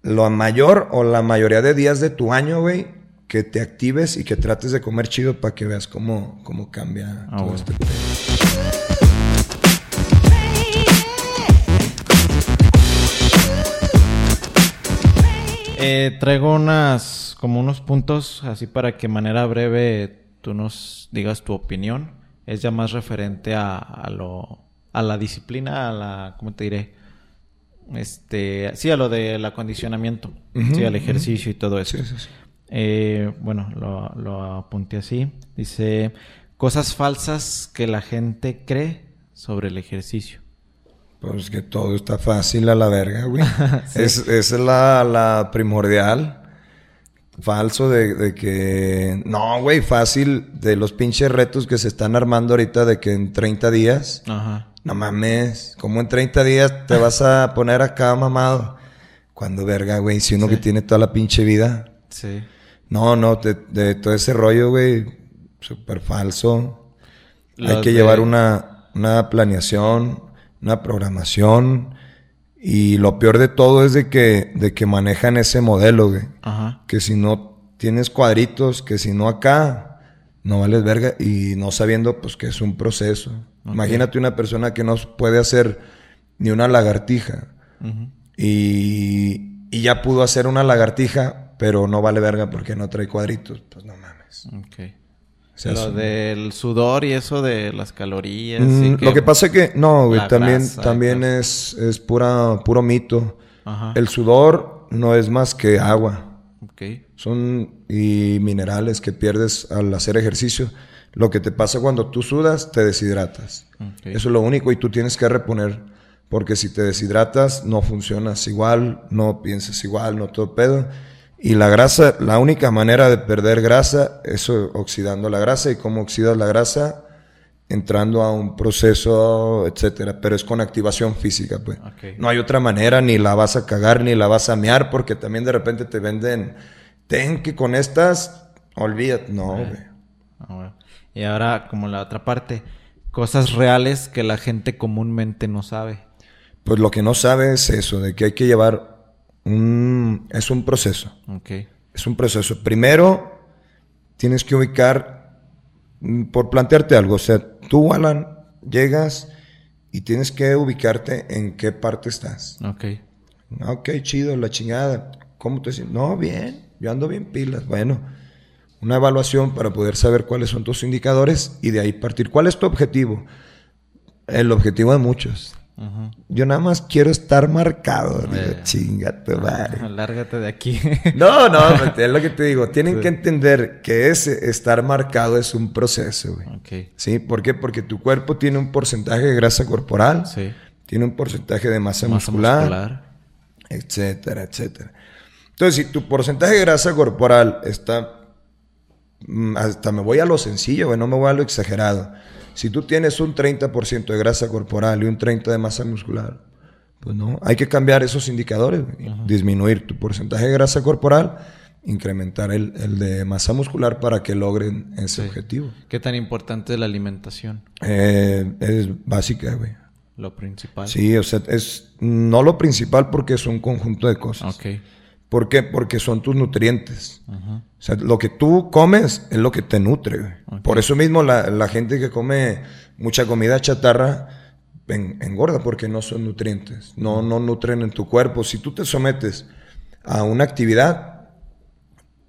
lo mayor o la mayoría de días de tu año, güey, que te actives y que trates de comer chido para que veas cómo, cómo cambia Ah, todo bueno. este Eh, traigo unas, como unos puntos, así para que de manera breve tú nos digas tu opinión. Es ya más referente a, a lo, a la disciplina, a la, ¿cómo te diré? Este, sí, a lo del acondicionamiento, Ujú, sí, al ejercicio y todo eso. Sí, sí, sí. Eh, bueno, lo, lo apunté así. Dice, cosas falsas que la gente cree sobre el ejercicio. Pues que todo está fácil a la verga, güey. es, esa es la, la primordial. Falso de, de que... No, güey, fácil de los pinches retos que se están armando ahorita de que en 30 días... Ajá. No mames, como en 30 días te vas a poner acá mamado? Cuando verga, güey, si uno que tiene toda la pinche vida... Sí. No, no, de, de todo ese rollo, güey, súper falso. Hay que de- llevar una, una planeación, una programación. Y lo peor de todo es de que, de que manejan ese modelo, güey. Ajá. Que si no tienes cuadritos, que si no acá, no vales verga. Y no sabiendo, pues, que es un proceso. Imagínate una persona que no puede hacer ni una lagartija. Y, y ya pudo hacer una lagartija, pero no vale verga porque no trae cuadritos. Pues no mames. Ok. Lo del sudor y eso de las calorías. Mm, y Lo que pasa es que, no, güey, también, grasa también es, es pura, puro mito. Ajá. El sudor no es más que agua. Ok. Son y minerales que pierdes al hacer ejercicio. Lo que te pasa cuando tú sudas, te deshidratas. Ok. Eso es lo único y tú tienes que reponer. Porque si te deshidratas, no funcionas igual, no piensas igual, no todo pedo. Y la grasa, la única manera de perder grasa es oxidando la grasa. ¿Y cómo oxidas la grasa? Entrando a un proceso, etcétera. Pero es con activación física, pues. No hay otra manera, ni la vas a cagar, ni la vas a mear, porque también de repente te venden, ten que con estas, olvídate. No, güey. Ah, bueno. Y ahora, como la otra parte, cosas reales que la gente comúnmente no sabe. Pues lo que no sabe es eso, de que hay que llevar un... Es un proceso. Es un proceso. Primero, tienes que ubicar, mm, por plantearte algo, o sea, tú, Alan, llegas y tienes que ubicarte en qué parte estás. Ok. Ah, Ok, chido, la chingada. ¿Cómo te sientes? No, bien, yo ando bien pilas. Bueno, una evaluación para poder saber cuáles son tus indicadores y de ahí partir. ¿Cuál es tu objetivo? El objetivo de muchos. Yo nada más quiero estar marcado. Digo, Eh. chinga tu madre. Lárgate de aquí. No, no, pues, es lo que te digo. Tienen que entender que ese estar marcado es un proceso, güey. ok. ¿Sí? ¿Por qué? Porque tu cuerpo tiene un porcentaje de grasa corporal, Sí. tiene un porcentaje de masa, Masa muscular, muscular. etcétera, etcétera. Entonces, si tu porcentaje de grasa corporal está, mm, hasta me voy a lo sencillo, güey, no me voy a lo exagerado. Si tú tienes un 30% de grasa corporal y un 30% de masa muscular, pues no, hay que cambiar esos indicadores, disminuir tu porcentaje de grasa corporal, incrementar el, el de masa muscular para que logren ese Sí. objetivo. ¿Qué tan importante es la alimentación? Eh, es básica, güey. Lo principal. Sí, o sea, es no lo principal porque es un conjunto de cosas. Ok. ¿Por qué? Porque son tus nutrientes. O sea, lo que tú comes es lo que te nutre. Por eso mismo la, la gente que come mucha comida chatarra en- engorda porque no son nutrientes. No, no nutren en tu cuerpo. Si tú te sometes a una actividad,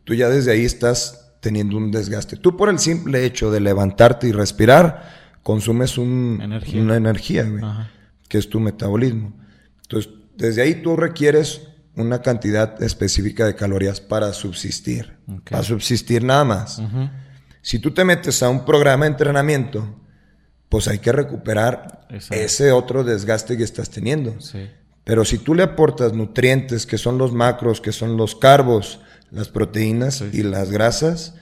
tú ya desde ahí estás teniendo un desgaste. Tú por el simple hecho de levantarte y respirar, consumes un- Energía. una energía, güey, que es tu metabolismo. Entonces, desde ahí tú requieres una cantidad específica de calorías para subsistir. Para subsistir nada más. Si tú te metes a un programa de entrenamiento, pues hay que recuperar Exacto. ese otro desgaste que estás teniendo. Sí. Pero si tú le aportas nutrientes, que son los macros, que son los carbos, las proteínas Sí. y las grasas,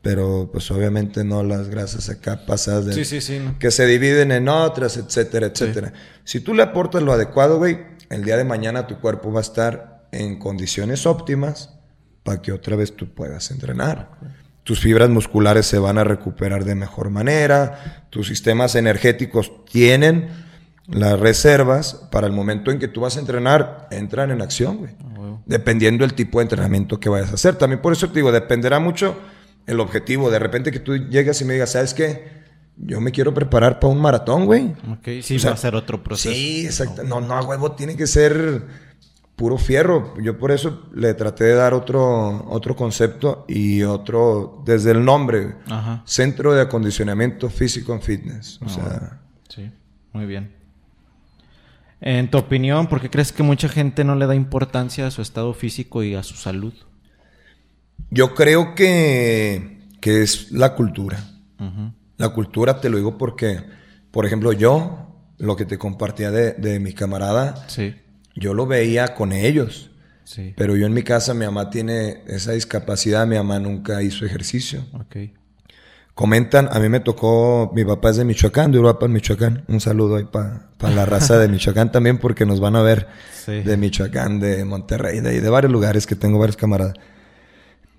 pero pues obviamente no las grasas acá pasadas de Sí, sí, sí. no. que se dividen en otras, etcétera, etcétera. Si tú le aportas lo adecuado, güey, el día de mañana tu cuerpo va a estar en condiciones óptimas para que otra vez tú puedas entrenar. Tus fibras musculares se van a recuperar de mejor manera, tus sistemas energéticos tienen las reservas para el momento en que tú vas a entrenar, entran en acción, güey. Ah, Dependiendo del tipo de entrenamiento que vayas a hacer. También por eso te digo, dependerá mucho el objetivo. De repente que tú llegas y me digas, ¿sabes qué? Yo me quiero preparar para un maratón, güey. Ok, sí, O sea, va a ser otro proceso. Sí, exacto. No, no, huevo, tiene que ser puro fierro. Yo por eso le traté de dar otro, otro concepto y otro, desde el nombre. Ajá. Centro de Acondicionamiento Físico en Fitness. O Ah, sea, bueno. Sí, muy bien. En tu opinión, ¿por qué crees que mucha gente no le da importancia a su estado físico y a su salud? yo creo que, que es la cultura. Ujú. La cultura te lo digo porque, por ejemplo, yo, lo que te compartía de, de mi camarada, Sí, yo lo veía con ellos. sí. Pero yo en mi casa, mi mamá tiene esa discapacidad, mi mamá nunca hizo ejercicio. Ok. Comentan, a mí me tocó, mi papá es de Michoacán, de Uruapan, Michoacán. Un saludo ahí para la raza de Michoacán también, porque nos van a ver Sí. de Michoacán, de Monterrey, de, de varios lugares que tengo varios camaradas.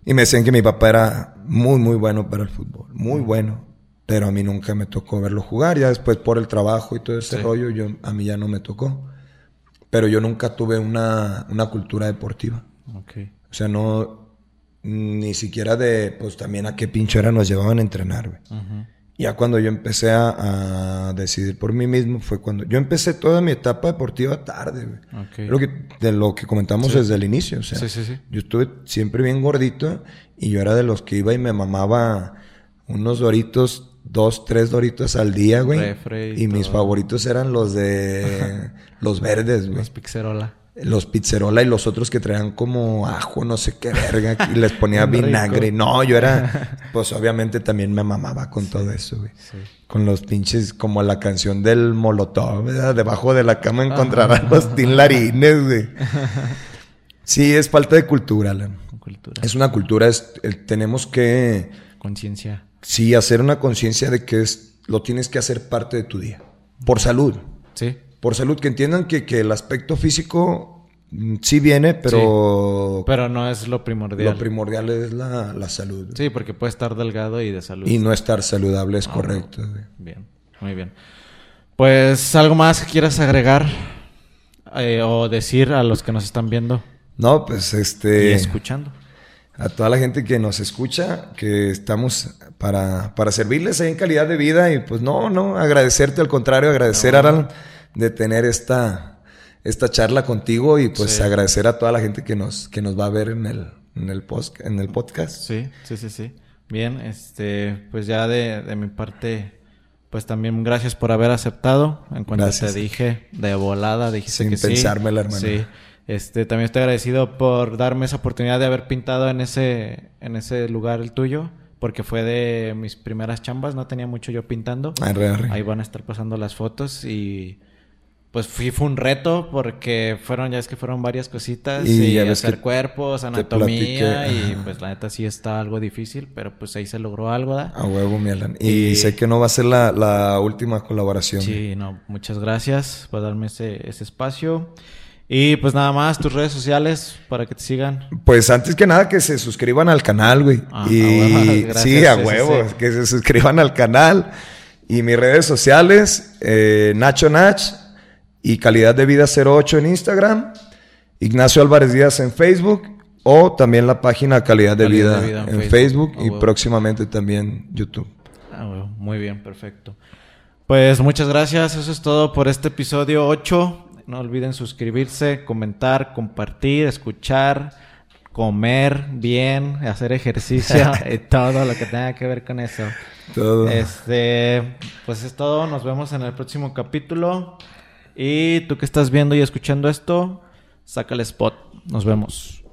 Y me decían que mi papá era muy, muy bueno para el fútbol, muy bueno. Pero a mí nunca me tocó verlo jugar. Ya después por el trabajo y todo ese Sí. rollo, yo, a mí ya no me tocó. Pero yo nunca tuve una, una cultura deportiva. Ok. O sea, no, ni siquiera de, pues también a qué pinche hora nos llevaban a entrenar, güey. Ujú. Ya cuando yo empecé a, a decidir por mí mismo fue cuando yo empecé toda mi etapa deportiva tarde, güey. Ok. Lo que, de lo que comentamos desde el inicio, o sea, Sí, sí, sí. yo estuve siempre bien gordito y yo era de los que iba y me mamaba unos doritos, dos, tres doritos al día, güey. Refre y Y mis favoritos eran los de los verdes, güey. Los Pixerola. Los pizzerola y los otros que traían como ajo, no sé qué verga, y les ponía vinagre. rico. No, yo era, pues obviamente también me mamaba con todo eso, güey. Sí. Con los pinches, como la canción del Molotov, ¿verdad? Debajo de la cama encontrarás los tinlarines, güey. Sí, es falta de cultura, Alan. Cultura. Es una cultura, es, el- tenemos que, Conciencia. Sí, hacer una conciencia de que es, lo tienes que hacer parte de tu día. Por salud. Sí. Por salud, que entiendan que, que el aspecto físico mm, sí viene, pero Pero no es lo primordial. lo primordial es la, la salud. Sí, porque puede estar delgado y de salud. Y no estar saludable Ah, es correcto. güey. Bien, muy bien. Pues, ¿algo más que quieras agregar eh, o decir a los que nos están viendo No, pues y este... escuchando? A toda la gente que nos escucha, que estamos para, para servirles ahí en calidad de vida y pues no, no, agradecerte al contrario, agradecer Aran de tener esta, esta charla contigo y pues Sí. agradecer a toda la gente que nos, que nos va a ver en el, en el, post, en el podcast. Sí, sí, sí, sí. Bien, este, pues ya de, de mi parte, pues también gracias por haber aceptado. En cuanto Gracias. te dije de volada, dijiste Sin que sí. pensármela, hermano. Sí. Este, también estoy agradecido por darme esa oportunidad de haber pintado en ese, en ese lugar el tuyo, porque fue de mis primeras chambas, no tenía mucho yo pintando. Arre, arre. Ahí van a estar pasando las fotos y pues fui, fue un reto porque fueron, ya es que fueron varias cositas Y hacer cuerpos, anatomía y pues la neta sí está algo difícil, pero pues ahí se logró algo, ¿da? A huevo, mi Alan. Y, Y- sé que no va a ser la, la última colaboración. Sí, no, muchas gracias por darme ese, ese espacio. Y pues nada más, tus redes sociales para que te sigan. Pues antes que nada que se suscriban al canal, güey. Ah, y a huevo, gracias, sí, a sí, huevo, sí. que se suscriban al canal. Y mis redes sociales, eh, Nacho Nach y Calidad de Vida 08 en Instagram, Ignacio Álvarez Díaz en Facebook o también la página Calidad de, Calidad vida, de Vida en en Facebook. Facebook, A y huevo. próximamente también YouTube. Ah, muy bien, perfecto. Pues muchas gracias, eso es todo por este episodio 8. No olviden suscribirse, comentar, compartir, escuchar, comer bien, hacer ejercicio y todo lo que tenga que ver con eso. Todo. Este, pues es todo, nos vemos en el próximo capítulo. Y tú que estás viendo y escuchando esto, saca el spot. Nos vemos.